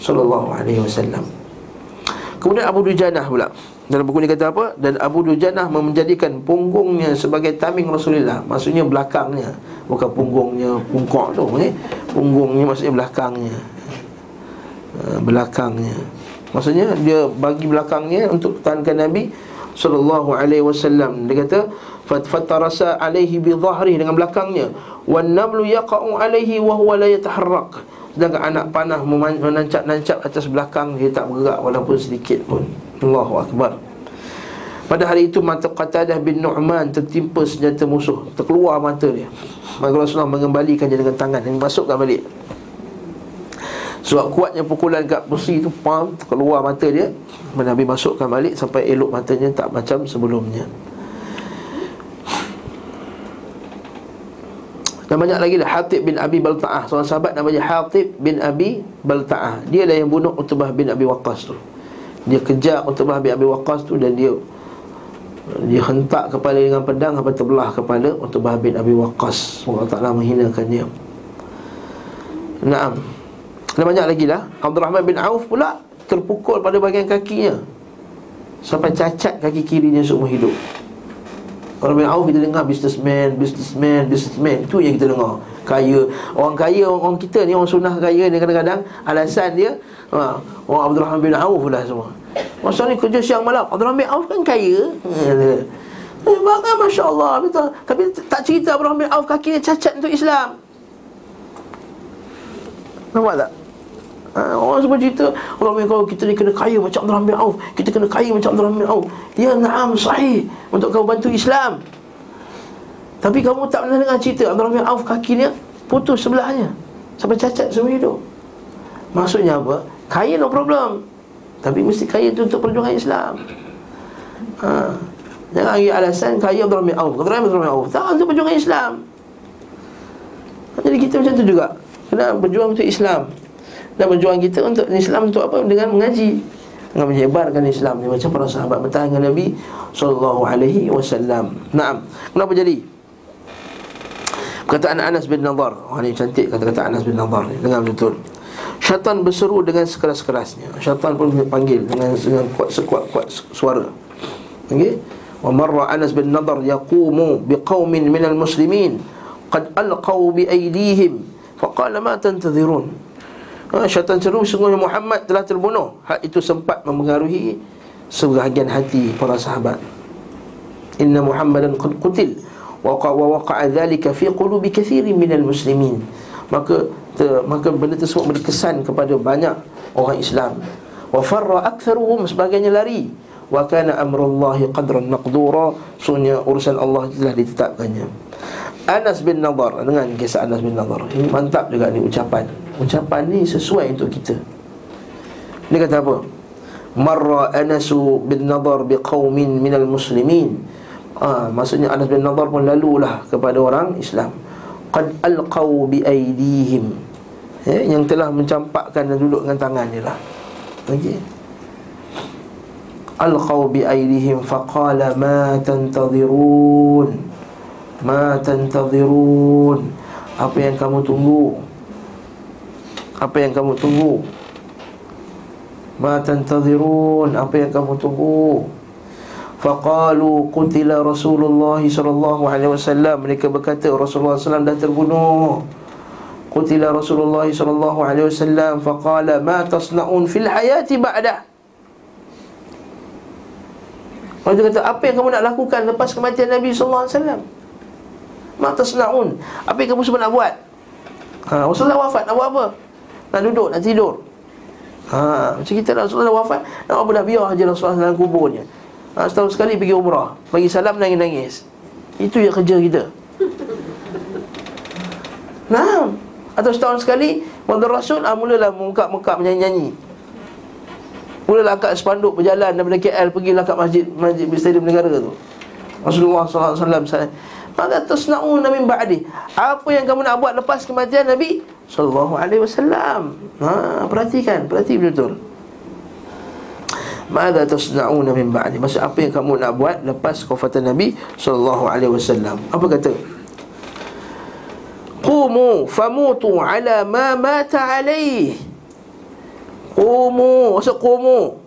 sallallahu alaihi wasallam. Kemudian Abu Dujanah pula dalam buku ini kata apa? Dan Abu Dujanah menjadikan punggungnya sebagai taming Rasulullah. Maksudnya belakangnya, bukan punggungnya, pungkok tu eh. Punggungnya maksudnya belakangnya. Ha, belakangnya. Maksudnya dia bagi belakangnya untuk pertahankan Nabi sallallahu alaihi wasallam. Dia kata fatarasa alaihi bi dhahri dengan belakangnya. Wan namlu yaqa'u alaihi wa huwa la yataharrak. Sedangkan anak panah menancap-nancap atas belakang dia tak bergerak walaupun sedikit pun. Allahu akbar. Pada hari itu mata Qatadah bin Nu'man tertimpa senjata musuh. Terkeluar mata dia. Maka Rasulullah mengembalikan dia dengan tangan dan masukkan balik. Sebab kuatnya pukulan kat besi itu pam keluar mata dia. Nabi masukkan balik sampai elok matanya tak macam sebelumnya Dan banyak lagi lah Hatib bin Abi Balta'ah. Seorang sahabat namanya Hatib bin Abi Balta'ah. Dia lah yang bunuh Utbah bin Abi Waqqas tu. Dia kejar Utbah bin Abi Waqqas tu Dan dia Dia hentak kepala dengan pedang Sampai terbelah kepala Utbah bin Abi Waqqas. Allah Ta'ala menghinakan dia. Naam. Dan banyak lagi lah. Abdul Rahman bin Auf pula Terpukul pada bahagian kakinya. Sampai cacat kaki kirinya seumur hidup Orang bin Auf kita dengar businessman, businessman, businessman. Itu yang kita dengar. Kaya. Orang kaya, orang, kita ni, orang sunnah kaya ni kadang-kadang Alasan dia ha, Orang Abdul Rahman bin Auf lah semua. Masa ni kerja siang malam Abdul Rahman bin Auf kan kaya. Eh, kan Masya Allah betul. Tapi tak cerita Abdul Rahman bin Auf kaki dia cacat untuk Islam. Nampak tak? Ha, orang semua cerita Orang kalau kita ni kena kaya macam Abdul Rahman Auf. Kita kena kaya macam Abdul Rahman Auf. Ya na'am sahih Untuk kamu bantu Islam. Tapi kamu tak pernah dengar cerita Abdul Rahman Auf kaki dia putus sebelahnya. Sampai cacat semua hidup. Maksudnya apa? Kaya no problem. Tapi mesti kaya tu untuk perjuangan Islam. Ha. Jangan lagi alasan kaya Abdul Rahman Auf. Abdul Rahman Auf. Tak untuk perjuangan Islam. Jadi kita macam tu juga. Kena berjuang untuk Islam dan berjuang kita untuk Islam untuk apa? Dengan mengaji dengan menyebarkan Islam ni macam para sahabat bertahan dengan Nabi sallallahu alaihi wasallam. Naam. Kenapa jadi? Perkataan Anas bin Nadar. Wah ni cantik kata-kata Anas bin Nadar ni. Dengar betul. Syaitan berseru dengan sekeras-kerasnya. Syaitan pun panggil dengan dengan kuat sekuat-kuat suara. Okey. Wa marra Anas bin Nadar yaqumu biqaumin minal muslimin qad alqaw bi aydihim faqala ma tantadhirun ha, Syaitan seru sungguhnya Muhammad telah terbunuh. Hal itu sempat mempengaruhi Sebahagian hati para sahabat. Inna Muhammadan qad qutil wa waqa'a dhalika fi qulubi kathirin minal muslimin. Maka ter, maka benda tersebut berkesan kepada banyak orang Islam. Wa farra aktharuhum sebagainya lari. Wa kana amrullahi qadran maqdura. Sunnya urusan Allah telah ditetapkannya. Anas bin Nadar dengan kisah Anas bin Nadar mantap juga ni ucapan ucapan ni sesuai untuk kita. Dia kata apa? Marra Anasu bin Nadar biqaumin minal muslimin. Ah maksudnya Anas bin Nadar pun lalulah kepada orang Islam. Qad alqau bi aidihim eh, yang telah mencampakkan dan duduk dengan tangan dia lah. Okey. Alqau bi aidihim faqala ma tantadhirun. Ma tantazirun Apa yang kamu tunggu Apa yang kamu tunggu? Ma tantazirun Apa yang kamu tunggu? Faqalu qutila Rasulullah sallallahu alaihi wasallam. Mereka berkata Rasulullah SAW dah terbunuh. Qutila Rasulullah sallallahu alaihi wasallam. Faqala ma tasnaun fil hayati ba'da? Orang kata apa yang kamu nak lakukan lepas kematian Nabi sallallahu alaihi wasallam? Ma tasnaun. Apa yang kamu semua nak buat? Ha Rasulullah wafat nak buat apa Nak duduk nak tidur. Ha macam kita Rasulullah wafat nak apa dah biar aja Rasulullah dalam kuburnya. Ha, Setahun sekali pergi umrah Bagi salam nangis-nangis. Itu yang kerja kita. *laughs* Nah Atau setahun sekali Wanda Rasul ah, Mulalah mengungkap-mengkap menyanyi-nyanyi. Mulalah angkat sepanduk berjalan Daripada KL pergilah kat masjid Masjid Stadium Negara tu. Rasulullah SAW Maka tasna'un Nabi Ba'di. Apa yang kamu nak buat lepas kematian Nabi Sallallahu Alaihi Wasallam. Ha, perhatikan, perhati betul-betul. Mada tasna'una min ba'di? Maksud apa yang kamu nak buat Lepas kufatan Nabi Sallallahu alaihi wasallam? Apa kata? Qumu famutu ala ma mata alaih Qumu Maksud qumu.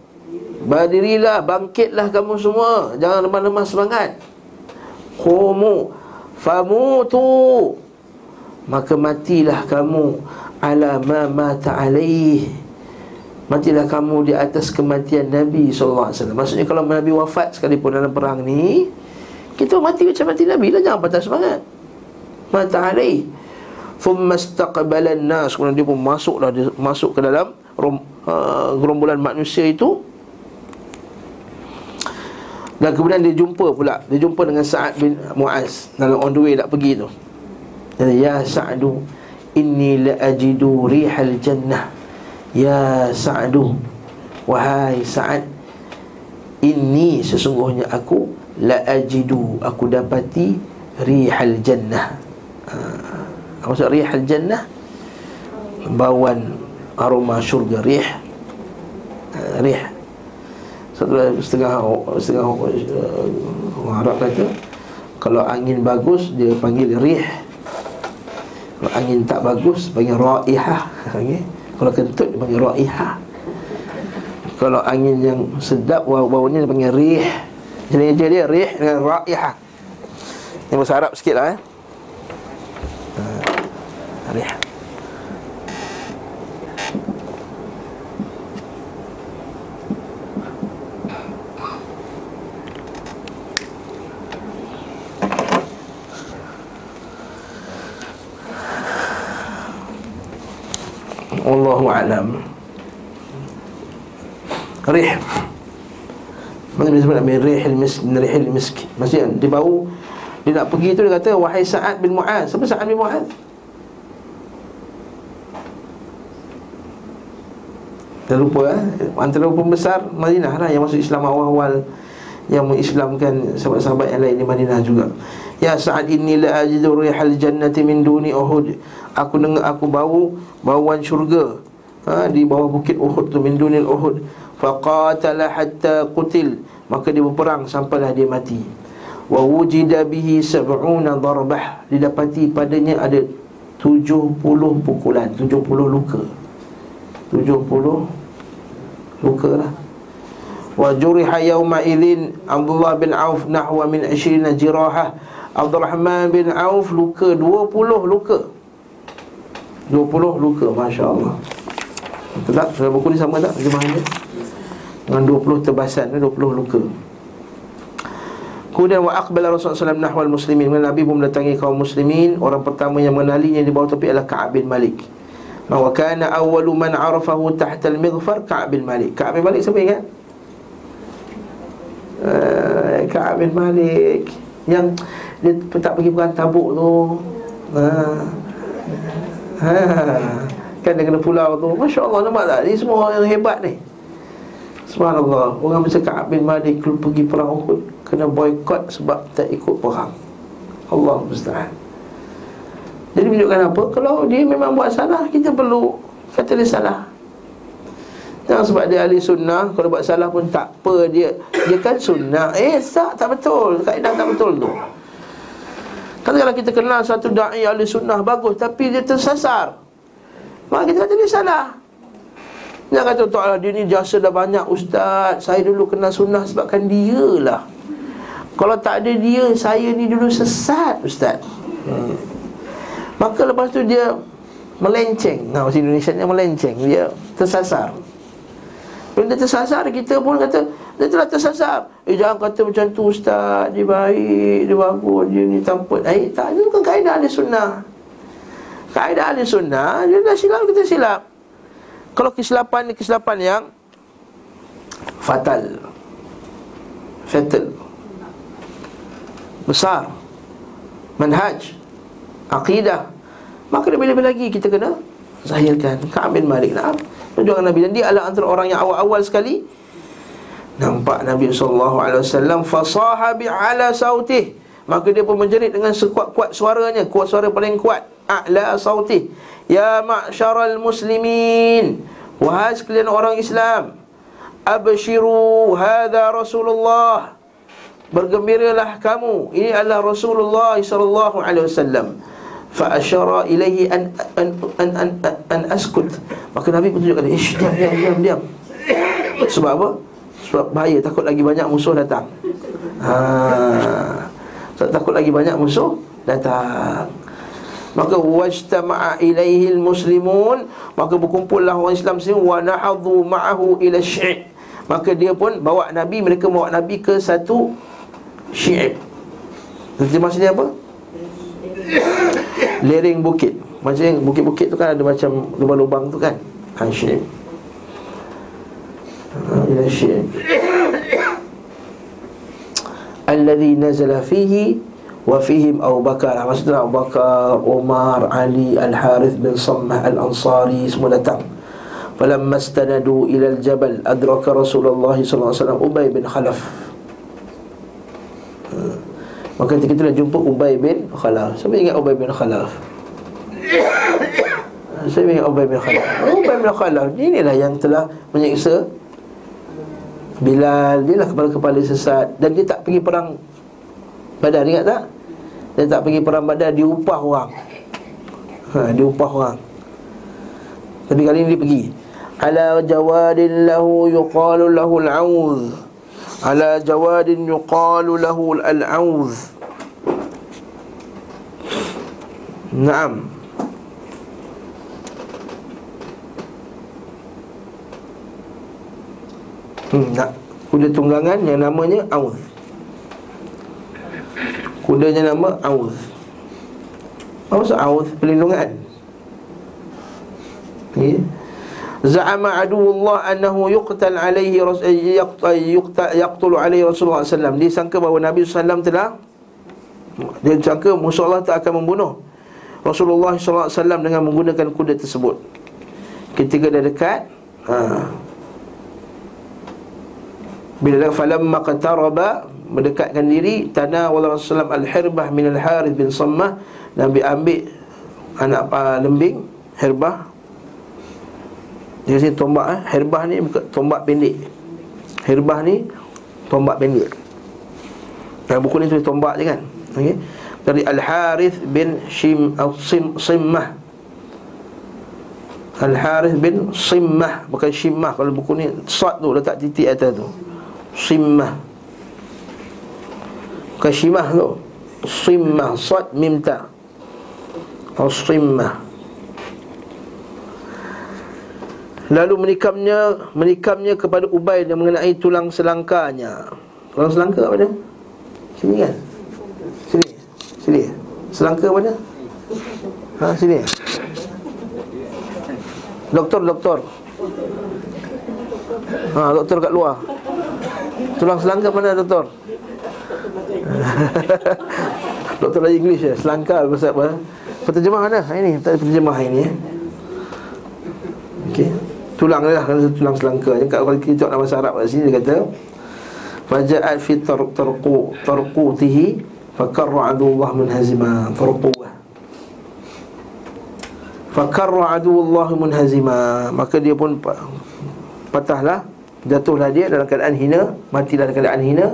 Berdirilah, bangkitlah kamu semua. Jangan lemah-lemah semangat. Qumu Famutu Maka matilah kamu Ala ma mata alaih. Matilah kamu di atas kematian Nabi SAW Maksudnya kalau Nabi wafat sekalipun dalam perang ni Kita mati macam mati Nabi lah. Jangan patah semangat. Mata alaih. Thumma staqbalan nas Kemudian dia pun masuklah dia Masuk ke dalam rom, uh, Gerombolan manusia itu. Dan kemudian dia jumpa pula. Dia jumpa dengan Sa'ad bin Mu'az. Dalam on the way nak pergi tu Ya Sa'adu Inni la ajidu rihal jannah. Ya Sa'du Wahai Sa'ad Ini sesungguhnya aku La ajidu Aku dapati Rihal jannah. Uh, Maksud rihal jannah? Bauan aroma syurga Rih. Uh, Rih. Satu setengah Setengah uh, Arab kata Kalau angin bagus Dia panggil rih Kalau angin tak bagus Panggil ra'ihah. *laughs* Okay kalau kentut panggil raihah. Kalau angin yang sedap Bau-baunya dia panggil rih. Jadi dia, dia rih dengan raihah. Ini bahasa Arab sikit lah eh. Ha, Rih Wallahu a'lam. Rih. Mana bisa sebut min rihil misk min rihil misk. Maksudnya dia bau dia nak pergi tu dia kata wahai Sa'ad bin Mu'az. Siapa Sa'ad bin Mu'az? Terlupa eh? Antara pembesar Madinah lah Yang masuk Islam awal-awal Yang mengislamkan sahabat-sahabat yang lain di Madinah juga Ya Sa'ad inni la ajidu rihal jannati min duni Uhud Aku dengar aku bau bauan syurga. Ha, di bawah bukit Uhud tu min dunil Uhud. Faqatala hatta qutil. Maka dia berperang sampailah dia mati. Wa wujida bihi sab'una darbah. Didapati padanya ada 70 pukulan 70 luka. 70 luka lah. Wa juriha yawma idzin Abdullah bin Auf nahwa min 20 jirahah. Abdul Rahman bin Auf luka 20 luka 20 luka Masya Allah Betul tak? Dalam buku ni sama tak? Terjemahannya? Dengan 20 tebasan 20 luka. Kemudian wa aqbala Rasulullah SAW nahwal muslimin. Nabi pun mendatangi kaum muslimin. Orang pertama yang mengenalinya di bawah tepi adalah Ka'ab bin Malik. Wa kana awwalu man arafahu tahta al-mighfar Ka'ab bin Malik. Ka'ab bin Malik siapa ingat? Uh, Ka'ab bin Malik. Yang dia tak pergi perang tabuk tu. Uh, ha, Kan dia kena pulau tu. Masya Allah nampak tak? Ini semua orang yang hebat ni. Subhanallah. Orang macam Ka'ab bin Malik pergi perang Uhud Kena boykot sebab tak ikut perang. Allah mustahil Jadi menunjukkan apa? Kalau dia memang buat salah Kita perlu Kata dia salah. Jangan sebab dia ahli sunnah Kalau buat salah pun tak apa. Dia dia kan sunnah. Eh tak, tak betul. Kaedah tak betul tu kalau kita kenal satu da'i ahli sunnah bagus Tapi dia tersasar. Maka kita kata dia salah. Jangan kata tak lah, dia ni jasa dah banyak ustaz. Saya dulu kenal sunnah sebabkan dia lah. Kalau tak ada dia, saya ni dulu sesat ustaz. Hmm. Maka lepas tu dia melenceng. Nah, bahasa Indonesia ni melenceng. Dia tersasar. Bila dia tersasar, kita pun kata Dia telah tersasar Eh jangan kata macam tu ustaz. Dia baik, dia bagus, dia ni tanpa Eh tak, itu bukan kaedah ahli sunnah. Kaedah ahli sunnah Dia dah silap, kita silap. Kalau kesilapan ni kesilapan yang fatal. Fatal. Besar. Manhaj. Akidah maka lebih-lebih lagi kita kena zahirkan. Ka'ab bin Malik nak perjuangan Nabi. Dan dia adalah antara orang yang awal-awal sekali nampak Nabi SAW fasaha ala sautih. Maka dia pun menjerit dengan sekuat-kuat suaranya. Kuat suara paling kuat a'la sautih. Ya ma'syaral muslimin. Wahai sekalian orang Islam Abshiru Hada Rasulullah. Bergembiralah kamu. Ini adalah Rasulullah alaihi wasallam. Fa'asyara ilaihi an, an, an, an, an, an askut. Maka Nabi pun tunjukkan Ish, diam, diam, diam, diam. Sebab apa? Sebab bahaya, takut lagi banyak musuh datang. Ha. Sebab takut lagi banyak musuh datang. Maka wajtama'a ilaihi muslimun maka berkumpullah orang Islam sini wa nahadhu ma'ahu ila syi'ib maka dia pun bawa nabi mereka bawa nabi ke satu syi'ib terjemah sini apa? Lereng bukit. Macam bukit-bukit tu kan ada macam lubang-lubang tu kan? Ha syi'ib nazala fihi wa fihim Abu Bakar. Maksudnya Abu Bakar Umar Ali Al Harith bin Sammah Al Ansari semua datang. Falamma istanadu ila al jabal adraka Rasulullah sallallahu alaihi wasallam Ubay bin Khalaf. Hmm. maka ketika itu jumpa Ubay bin Khalaf. Siapa ingat Ubay bin Khalaf? *coughs* Saya ingat Ubay bin Khalaf? Ubay bin Khalaf inilah yang telah menyiksa Bilal dia lah kepala-kepala sesat. Dan dia tak pergi perang Badar ingat tak? Dia tak pergi perang badar Dia upah orang. Ha, Dia upah orang. Tapi kali ini dia pergi. Ala jawadin lahu yuqalu lahu al-awz. Ala jawadin yuqalu lahu al-awz. Naam Hmm, nak kuda tunggangan yang namanya Auz Kudanya nama Apa maksud Auz? Perlindungan Ya Za'ama aduullah annahu yuqtal alaihi yuqtal yaqtulu alaihi Rasulullah sallallahu Dia sangka bahawa Nabi sallallahu telah dia sangka musuh Allah tak akan membunuh Rasulullah alaihi wasallam dengan menggunakan kuda tersebut. Ketika dia dekat, ha. Bila falamma qataraba mendekatkan diri tanah wala Rasulullah al-hirbah min al-Harith bin Sammah. Nabi ambil anak uh, lembing hirbah. Dia sini tombak eh. hirbah ni tombak pendek. Hirbah ni tombak pendek. Dalam buku ni tulis tombak je kan? Okey. Dari al-Harith bin Shim al-Sim Simmah. Al-Harith bin Simmah Bukan Shimmah. Kalau buku ni Sad tu letak titik atas tu Simmah. Bukan shimah tu? Simmah Sad mimta Atau simmah. Lalu menikamnya Menikamnya kepada Ubay Yang mengenai tulang selangkanya. Tulang selangka apa dia? Sini kan? Sini. Sini. Selangka apa dia? Ha, sini. Doktor, doktor. Ha, doktor kat luar Tulang selangka mana doktor? *laughs* Doktor lagi English ya, selangkar pasal apa? Penterjemah mana? Ini, tak ada penterjemah ini ya. Okey. Tulang lah tulang selangkar. Yang kalau kita dalam bahasa Arab kat sini dia kata Faja'at fi tarqu tarqutihi fakarra aduwah min hazima tarquwah. Fakarra aduwah min hazima. Maka dia pun patahlah jatuhlah dia dalam keadaan hina, matilah dalam keadaan hina.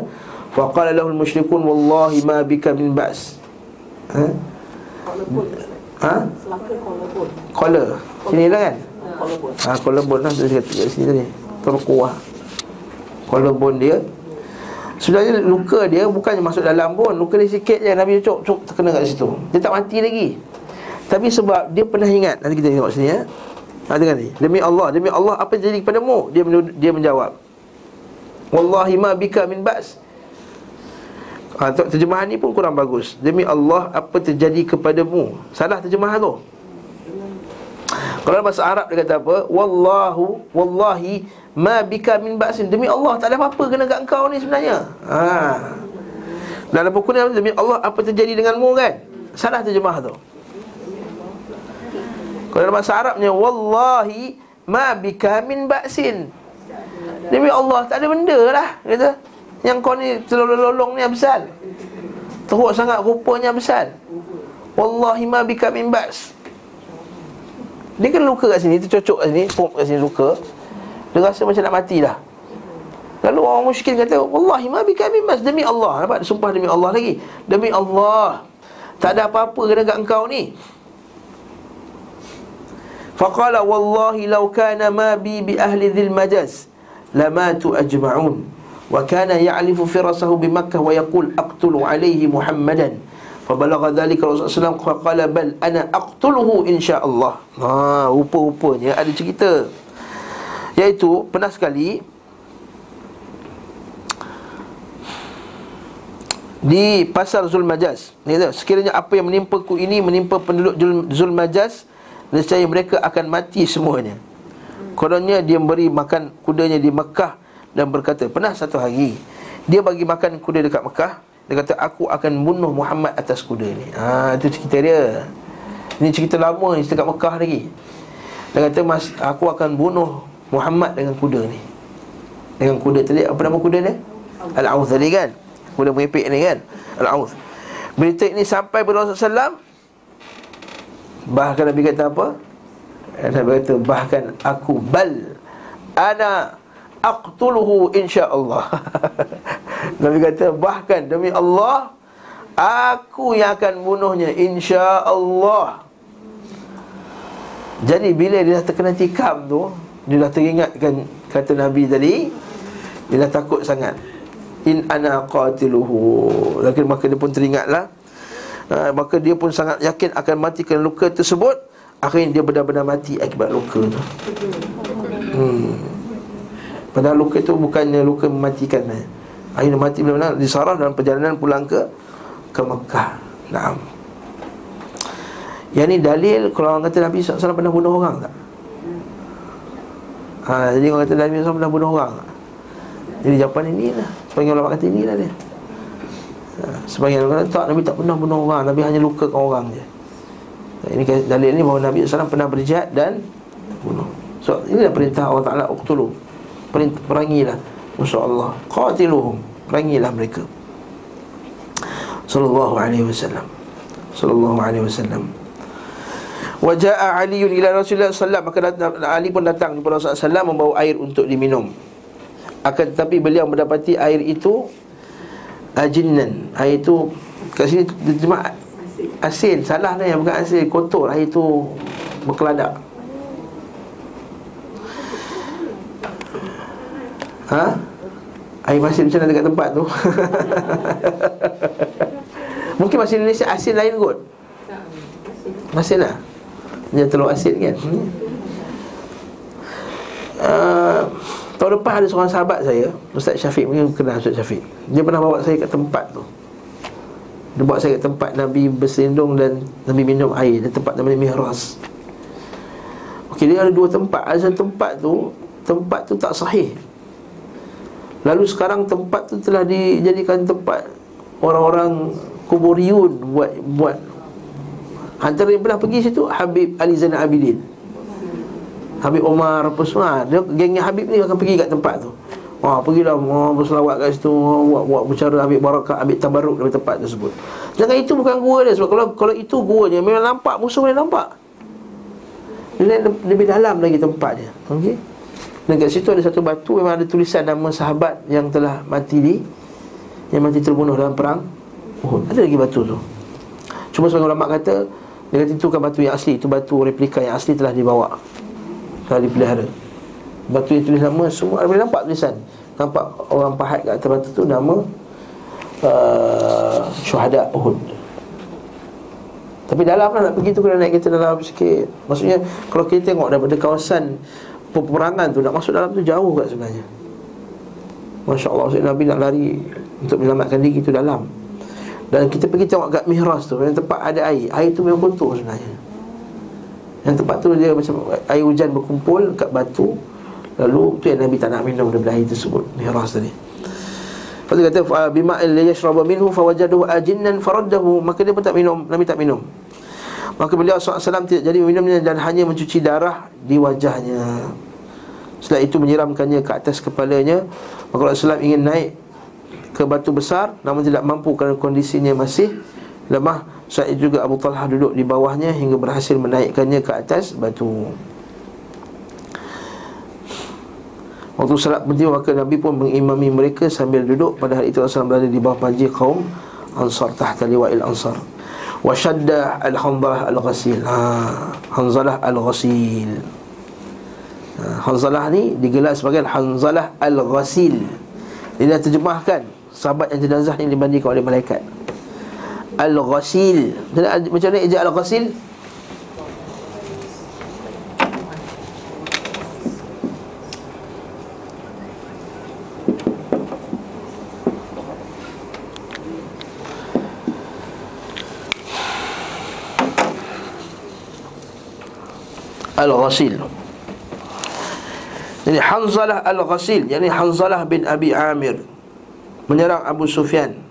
Faqala lahul musyrikun Wallahi ma bika min ba's Ha? Ha? Kola. Sini lah kan? Ha, Kuala Lumpur lah. Dia kata kat sini tadi. Terkuah Lumpur dia. Sebenarnya luka dia bukannya masuk dalam pun Luka dia sikit je. Nabi cok cok terkena kat situ. Dia tak mati lagi. Tapi sebab dia pernah ingat. Nanti kita tengok sini ya Ha, dengar ni Demi Allah Demi Allah apa yang jadi kepadamu Dia dia menjawab Wallahi ma bika min ba's ha, Terjemahan ni pun kurang bagus. Demi Allah apa terjadi kepadamu Salah terjemahan tu. Kalau bahasa Arab dia kata apa? Wallahu Wallahi Ma bika min ba'sin. Demi Allah tak ada apa-apa kena kat engkau ni sebenarnya. Ha. Dalam buku ni Demi Allah apa terjadi denganmu kan? Salah terjemah tu kalau dalam bahasa Arabnya Wallahi ma bika min ba'sin. Demi Allah tak ada benda lah kata. Yang kau ni terlolong ni besar Teruk sangat rupanya besar Wallahi ma bika min ba's Dia kena luka kat sini Tercocok kat sini Pump kat sini luka. Dia rasa macam nak mati dah. Lalu orang musykin kata Wallahi ma bika min ba's Demi Allah Nampak? Sumpah demi Allah lagi. Demi Allah Tak ada apa-apa kena kat engkau ni Faqala wallahi law kana ma bi bi ahli dhil majaz lamatu ajma'un wa kana ya'lifu firasahu bi Makkah wa yaqul aqtulu alayhi Muhammadan fabalagha dhalika Rasulullah SAW faqala bal ana aqtuluhu insyaallah. Ha rupa-rupanya ada cerita. Iaitu pernah sekali di pasar Zulmajaz ni sekiranya apa yang menimpa ku ini menimpa penduduk Zulmajaz Nescaya mereka akan mati semuanya. Kononnya dia beri makan kudanya di Mekah Dan berkata Pernah satu hari Dia bagi makan kuda dekat Mekah? Dia kata aku akan bunuh Muhammad atas kuda ni. Ha, Itu cerita dia. Ini cerita lama ni dekat Mekah lagi. Dia kata mas, aku akan bunuh Muhammad dengan kuda ni. Dengan kuda tadi Apa nama kuda dia? Al-Awth tadi kan? Kuda meripik ni kan? Al-Awth Berita ini sampai SAW Bahkan Nabi kata apa? Nabi kata bahkan aku bal ana aqtuluhu insyaallah. *laughs* Nabi kata bahkan demi Allah aku yang akan bunuhnya insyaallah. Jadi bila dia dah terkena tikam tu, dia dah teringatkan kata Nabi tadi, dia dah takut sangat. In ana qatiluhu. Lakin maka dia pun teringatlah ha, Maka dia pun sangat yakin akan mati kerana luka tersebut Akhirnya dia benar-benar mati akibat luka tu hmm. Padahal luka itu bukannya luka mematikan eh. Akhirnya mati benar-benar disarah dalam perjalanan pulang ke ke Mekah Naam Yang ni dalil kalau orang kata Nabi SAW pernah bunuh orang tak? Ha, jadi orang kata Nabi SAW pernah bunuh orang tak? Jadi jawapan ini lah Sebagai ulama kata ini lah dia Sebagian orang tak Nabi tak pernah bunuh orang Nabi hanya lukakan orang je. Ini dalil ni bahawa Nabi SAW pernah berjihad dan bunuh. So inilah perintah Allah Ta'ala Uqtulu. Perangilah Musuh Allah Qatiluhum. Perangilah mereka. Sallallahu alaihi wasallam. Sallallahu alaihi wasallam. Waja'a Ali ila Rasulullah sallallahu maka Ali pun datang kepada Rasulullah sallallahu membawa air untuk diminum. Akan tetapi beliau mendapati air itu ajinnan air itu kat sini terjemah asin. Salah ni bukan asin kotor. Air itu berkeladak. Ha? Air masin macam mana dekat tempat tu? *laughs* Mungkin masin Indonesia asin lain kot. Masin lah. Dia telur asin kan? Hmm. uh, Tahun lepas ada seorang sahabat saya Ustaz Syafiq mungkin kenal Ustaz Syafiq. Dia pernah bawa saya ke tempat tu. Dia bawa saya ke tempat Nabi bersindung dan Nabi minum air Di tempat namanya Mihras Okey dia ada dua tempat. Ada satu tempat tu Tempat tu tak sahih. Lalu sekarang tempat tu telah dijadikan tempat Orang-orang Kuburiun buat buat. Antara yang pernah pergi situ Habib Ali Zainal Abidin Habib Omar apa semua dia gengnya Habib ni akan pergi kat tempat tu Wah, pergilah oh, berselawat kat situ buat buat bicara ambil barakah, ambil tabarruk dari tempat tersebut. Jangan itu bukan gua dia sebab kalau kalau itu gua dia memang nampak musuh boleh nampak. Dia lebih dalam lagi tempatnya. Okey. Dan kat situ ada satu batu memang ada tulisan nama sahabat yang telah mati di yang mati terbunuh dalam perang Uhud. Ada lagi batu tu. Cuma sebagian ulama kata dia kata itu bukan batu yang asli, itu batu replika yang asli telah dibawa Kalau dipelihara. Batu yang tulis nama semua Boleh nampak tulisan. Nampak orang pahat kat atas batu tu Nama uh, Syuhada Uhud. Tapi dalam lah nak pergi tu Kena naik kereta dalam sikit. Maksudnya Kalau kita tengok daripada kawasan Peperangan tu Nak masuk dalam tu jauh kat sebenarnya. Masya Allah Nabi nak lari Untuk menyelamatkan diri tu dalam. Dan kita pergi tengok kat mihras tu Yang tempat ada air. Air tu memang kotor sebenarnya Yang tempat tu dia macam Air hujan berkumpul kat batu Lalu tu yang Nabi tak nak minum daripada air tersebut Mihras tadi. Lepas kata Bima illa yashraba minhu fawajaduhu ajinnan faraddahu Maka dia pun tak minum Nabi tak minum. Maka beliau SAW tidak jadi minumnya Dan hanya mencuci darah di wajahnya. Setelah itu menyiramkannya ke atas kepalanya. Maka Rasulullah ingin naik ke batu besar Namun tidak mampu kerana kondisinya masih lemah Itu juga Abu Talha duduk di bawahnya Hingga berhasil menaikkannya ke atas batu. Waktu salat penting maka Nabi pun mengimami mereka sambil duduk. Pada hari itu Rasulullah berada di bawah panji kaum Ansar tahta liwa'il Ansar. Wa shadda al-hanzalah al-ghasil. Ha, hanzalah al-ghasil. Ha, hanzalah ni digelar sebagai hanzalah al-ghasil. Dia terjemahkan sahabat yang jenazah yang dimandikan oleh malaikat al-ghasil macam mana ejak al-ghasil Al-Ghasil Jadi Hanzalah Al-Ghasil Yani Hanzalah bin Abi Amir Menyerang Abu Sufyan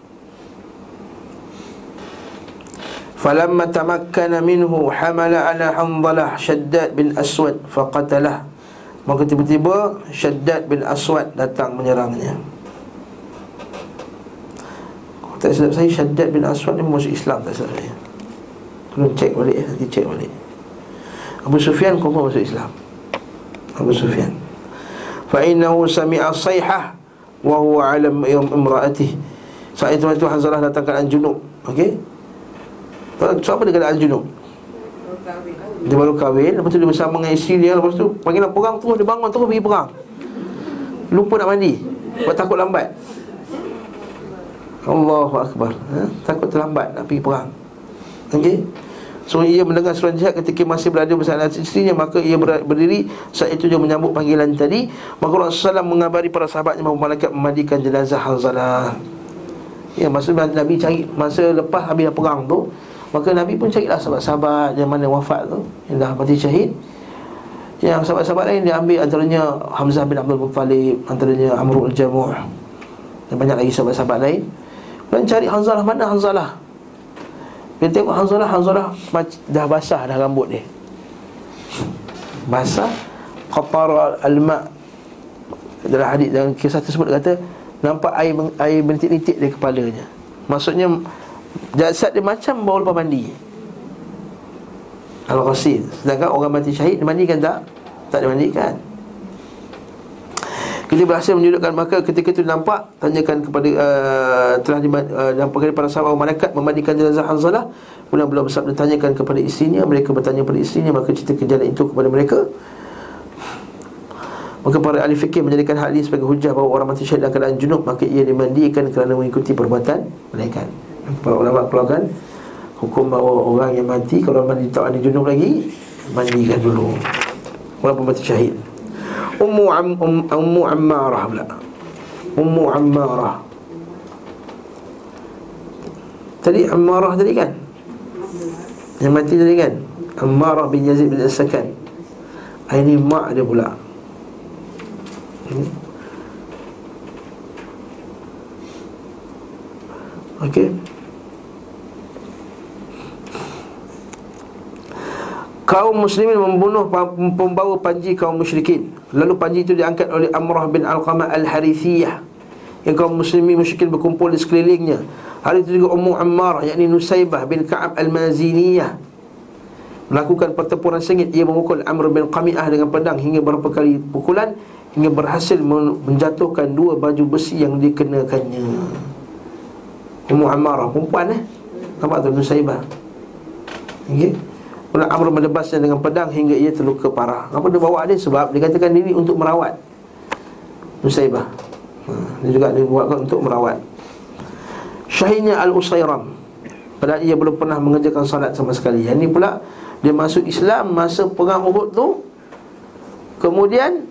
Falamma tamakkana minhu Hamala ala Hanzalah Shaddad bin Aswad Faqatalah. Maka tiba-tiba Shaddad bin Aswad datang menyerangnya. Tak silap saya Shaddad bin Aswad ni masuk Islam tak silap saya. Tolong cek balik ya Nanti cek balik. Abu Sufyan confirm masuk Islam. Abu Sufyan. Fa innahu sami'a sayhah wa huwa alam imraatih Saat itu Hanzalah datangkan Al-Junub Okey Siapa dia kata Al-Junub? Dia baru kahwin Lepas tu dia bersama dengan isteri dia Lepas tu panggilan perang tu Dia bangun terus pergi perang. Lupa nak mandi Sebab takut lambat. Allahu Akbar ha? Takut terlambat nak pergi perang. Okey? So ia mendengar surat jihad ketika masih berada bersama istrinya Maka ia berdiri. Saat itu dia menyambut panggilan tadi. Maka Rasulullah SAW mengabari para sahabatnya Bahawa malaikat memandikan jenazah Hanzalah Ya masa Nabi cari Masa lepas habis perang tu Maka Nabi pun carilah sahabat-sahabat Yang mana wafat tu Yang dah mati syahid. Yang sahabat-sahabat lain dia ambil Antaranya Hamzah bin Abdul Muttalib Antaranya Amrul Jamuh Dan banyak lagi sahabat-sahabat lain. Dan cari Hanzalah Mana Hanzalah? Dia tengok Hanzalah Hanzalah dah basah dah rambut dia. Basah. Qatara al-ma' Dalam hadis dalam kisah tersebut kata Nampak air air berintik-intik dari kepalanya. Maksudnya Jasad dia macam bawa lepas mandi. Al-Ghasil Sedangkan orang mati syahid Dimandikan tak? Tak dimandikan kita berhasil menunjukkan maka ketika itu nampak tanyakan kepada uh, telah di uh, dan perkara para sahabat malaikat memandikan jenazah Hanzalah. Kemudian beliau bersabda tanyakan kepada istrinya. Mereka bertanya kepada istrinya maka cerita kejadian itu kepada mereka. Maka para ahli fikir menjadikan hal ini sebagai hujah bahawa orang mati syahid dalam keadaan junub maka ia dimandikan kerana mengikuti perbuatan malaikat para ulama keluarkan hukum bahawa orang yang mati kalau mandi tak ada junub lagi mandikan dulu. Walaupun mati syahid. Ummu am, um, Ummu Ammarah pula. Ummu Ammarah. Tadi Ammarah tadi kan? Yang mati tadi kan? Ammarah bin Yazid bin As-Sakan. Ini mak dia pula. Hmm. Kaum muslimin membunuh pembawa panji kaum musyrikin. Lalu panji itu diangkat oleh Amrah bin Al-Qamah Al-Harithiyah yang kaum muslimin musyrikin berkumpul di sekelilingnya. Hari itu juga Ummu Ammar yakni Nusaybah bin Ka'ab Al-Maziniyah melakukan pertempuran sengit. Ia memukul Amr bin Qami'ah dengan pedang hingga berapa kali pukulan hingga berhasil menjatuhkan dua baju besi yang dikenakannya. Ummu Ammar perempuan eh? Nampak tu Nusaybah? Okey Pula Amr menebasnya dengan pedang hingga ia terluka parah. Apa dia bawa dia? Sebab dia katakan diri untuk merawat. Nusaibah. Ha, Dia juga dia buatkan untuk merawat. Syahidnya Al-Usairam. Padahal ia belum pernah mengerjakan salat sama sekali. Yang ini pula Dia masuk Islam masa perang Uhud tu Kemudian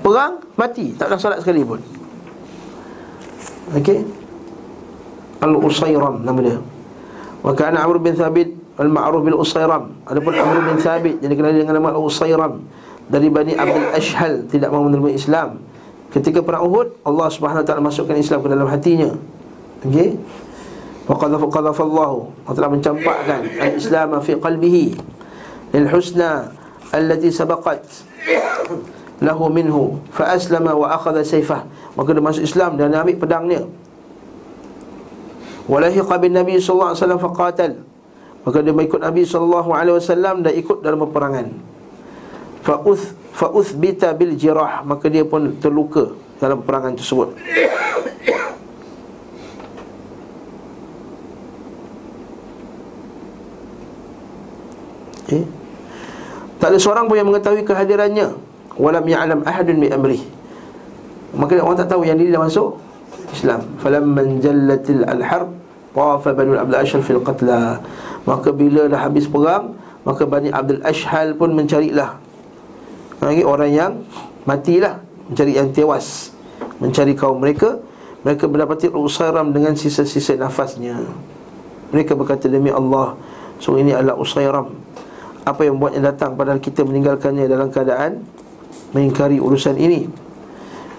Perang Mati. Tak ada salat sekali pun. Okey. Al-Usairam nama dia Wa kana Amr bin Thabit al-ma'ruf bil Usairam. Adapun Amr bin Thabit yang dikenali dengan nama Al-Usairam dari Bani Abdul Ashhal tidak mahu menerima Islam. Ketika perang Uhud, Allah Subhanahu wa taala masukkan Islam ke dalam hatinya. Okey. Wa qadhafa qadhafa Allah telah mencampakkan al-Islam fi qalbihi lil husna allati sabaqat lahu minhu fa aslama wa akhadha sayfah maka dia masuk Islam dan dia ambil pedangnya Walahiqa bin Nabi wasallam faqatal. Maka dia mengikut Nabi wasallam dan ikut dalam peperangan. Fa uth fa uthbita bil jirah, maka dia pun terluka dalam peperangan tersebut. Okay. Tak ada seorang pun yang mengetahui kehadirannya Walam ya'lam ahadun bi amrih Maka orang tak tahu yang dia dah masuk Islam. Falamman jallatil al-harb tafa banu Abdul Ashhal fil qatla. Maka bila dah habis perang maka Bani Abdul Ashhal pun mencarilah. Lagi orang yang matilah mencari yang tewas mencari kaum mereka. Mereka mendapati Usairam dengan sisa-sisa nafasnya. Mereka berkata demi Allah so ini adalah Usairam. Apa yang membuatnya datang padahal kita meninggalkannya dalam keadaan mengingkari urusan ini?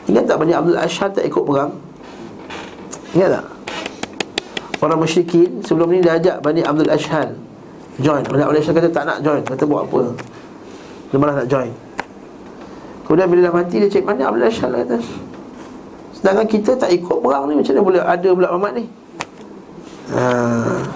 Ingat tak Bani Abdul Ashhal tak ikut perang Ingat tak? Orang musyrikin sebelum ni dia ajak Bani Abdul Ashhal Join. Bani Abdul Ashhal kata tak nak join. Kata buat apa? Dia malah nak join. Kemudian bila dah mati dia cek mana Abdul Ashhal kata. Sedangkan kita tak ikut perang ni Macam mana boleh ada pula Muhammad ni? Ha,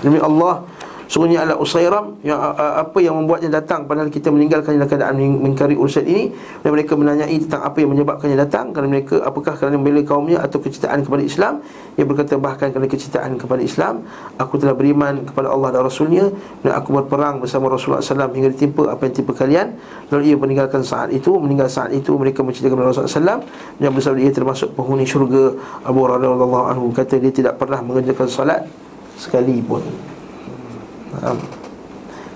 Demi Allah Sungguhnya adalah Usairam yang apa yang membuatnya datang padahal kita meninggalkannya dalam keadaan mengingkari urusan ini dan mereka menanyai tentang apa yang menyebabkannya datang kerana mereka apakah kerana membela kaumnya atau kecintaan kepada Islam? Ia berkata bahkan kerana kecintaan kepada Islam aku telah beriman kepada Allah dan Rasulnya dan aku berperang bersama Rasulullah SAW hingga ditimpa apa yang timpa kalian. Lalu ia meninggalkan saat itu meninggal saat itu mereka menceritakan kepada Rasulullah SAW yang bersabda ia termasuk penghuni syurga Abu Hurairah anhu. Kata dia tidak pernah mengerjakan salat sekali pun Faham?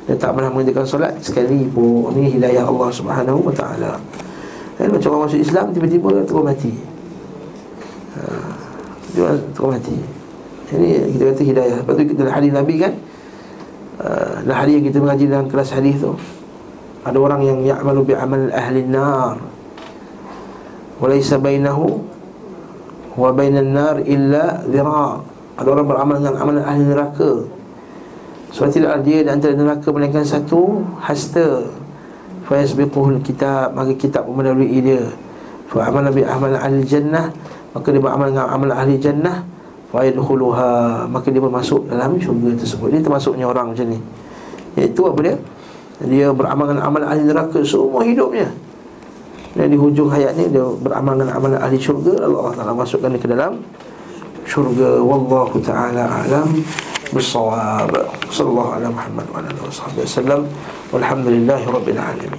Dia tak pernah mengerjakan solat sekali pun Ini hidayah Allah subhanahu wa ta'ala. Kan macam orang masuk Islam Tiba-tiba terus mati. Ha, Dia terus mati. Ini kita kata hidayah. Lepas tu dalam hadis Nabi kan? Dalam hadis yang kita mengaji dalam kelas hadis tu. Ada orang yang Ya'malu bi'amal ahli nar Walaysa bainahu Wa bainan nar illa zira' Ada orang beramal dengan amalan ahli neraka sebab tidak dia di antara neraka melainkan satu hasta. Fa yasbiquhu kitab maka kitab pun mendahului dia. Fa amala bi amal ahli jannah maka dia beramal dengan amal ahli jannah. Fa yadkhuluha maka dia pun masuk dalam syurga tersebut. Ini termasuknya orang macam ni. Iaitu apa dia? Dia beramal dengan amal ahli neraka semua hidupnya. Dan di hujung hayatnya dia beramal dengan amal ahli syurga. Allah Taala masukkan dia ke dalam syurga. Wallahu taala alam بالصواب. صلى الله على محمد وعلى آله وصحبه وسلم. والحمد لله رب العالمين.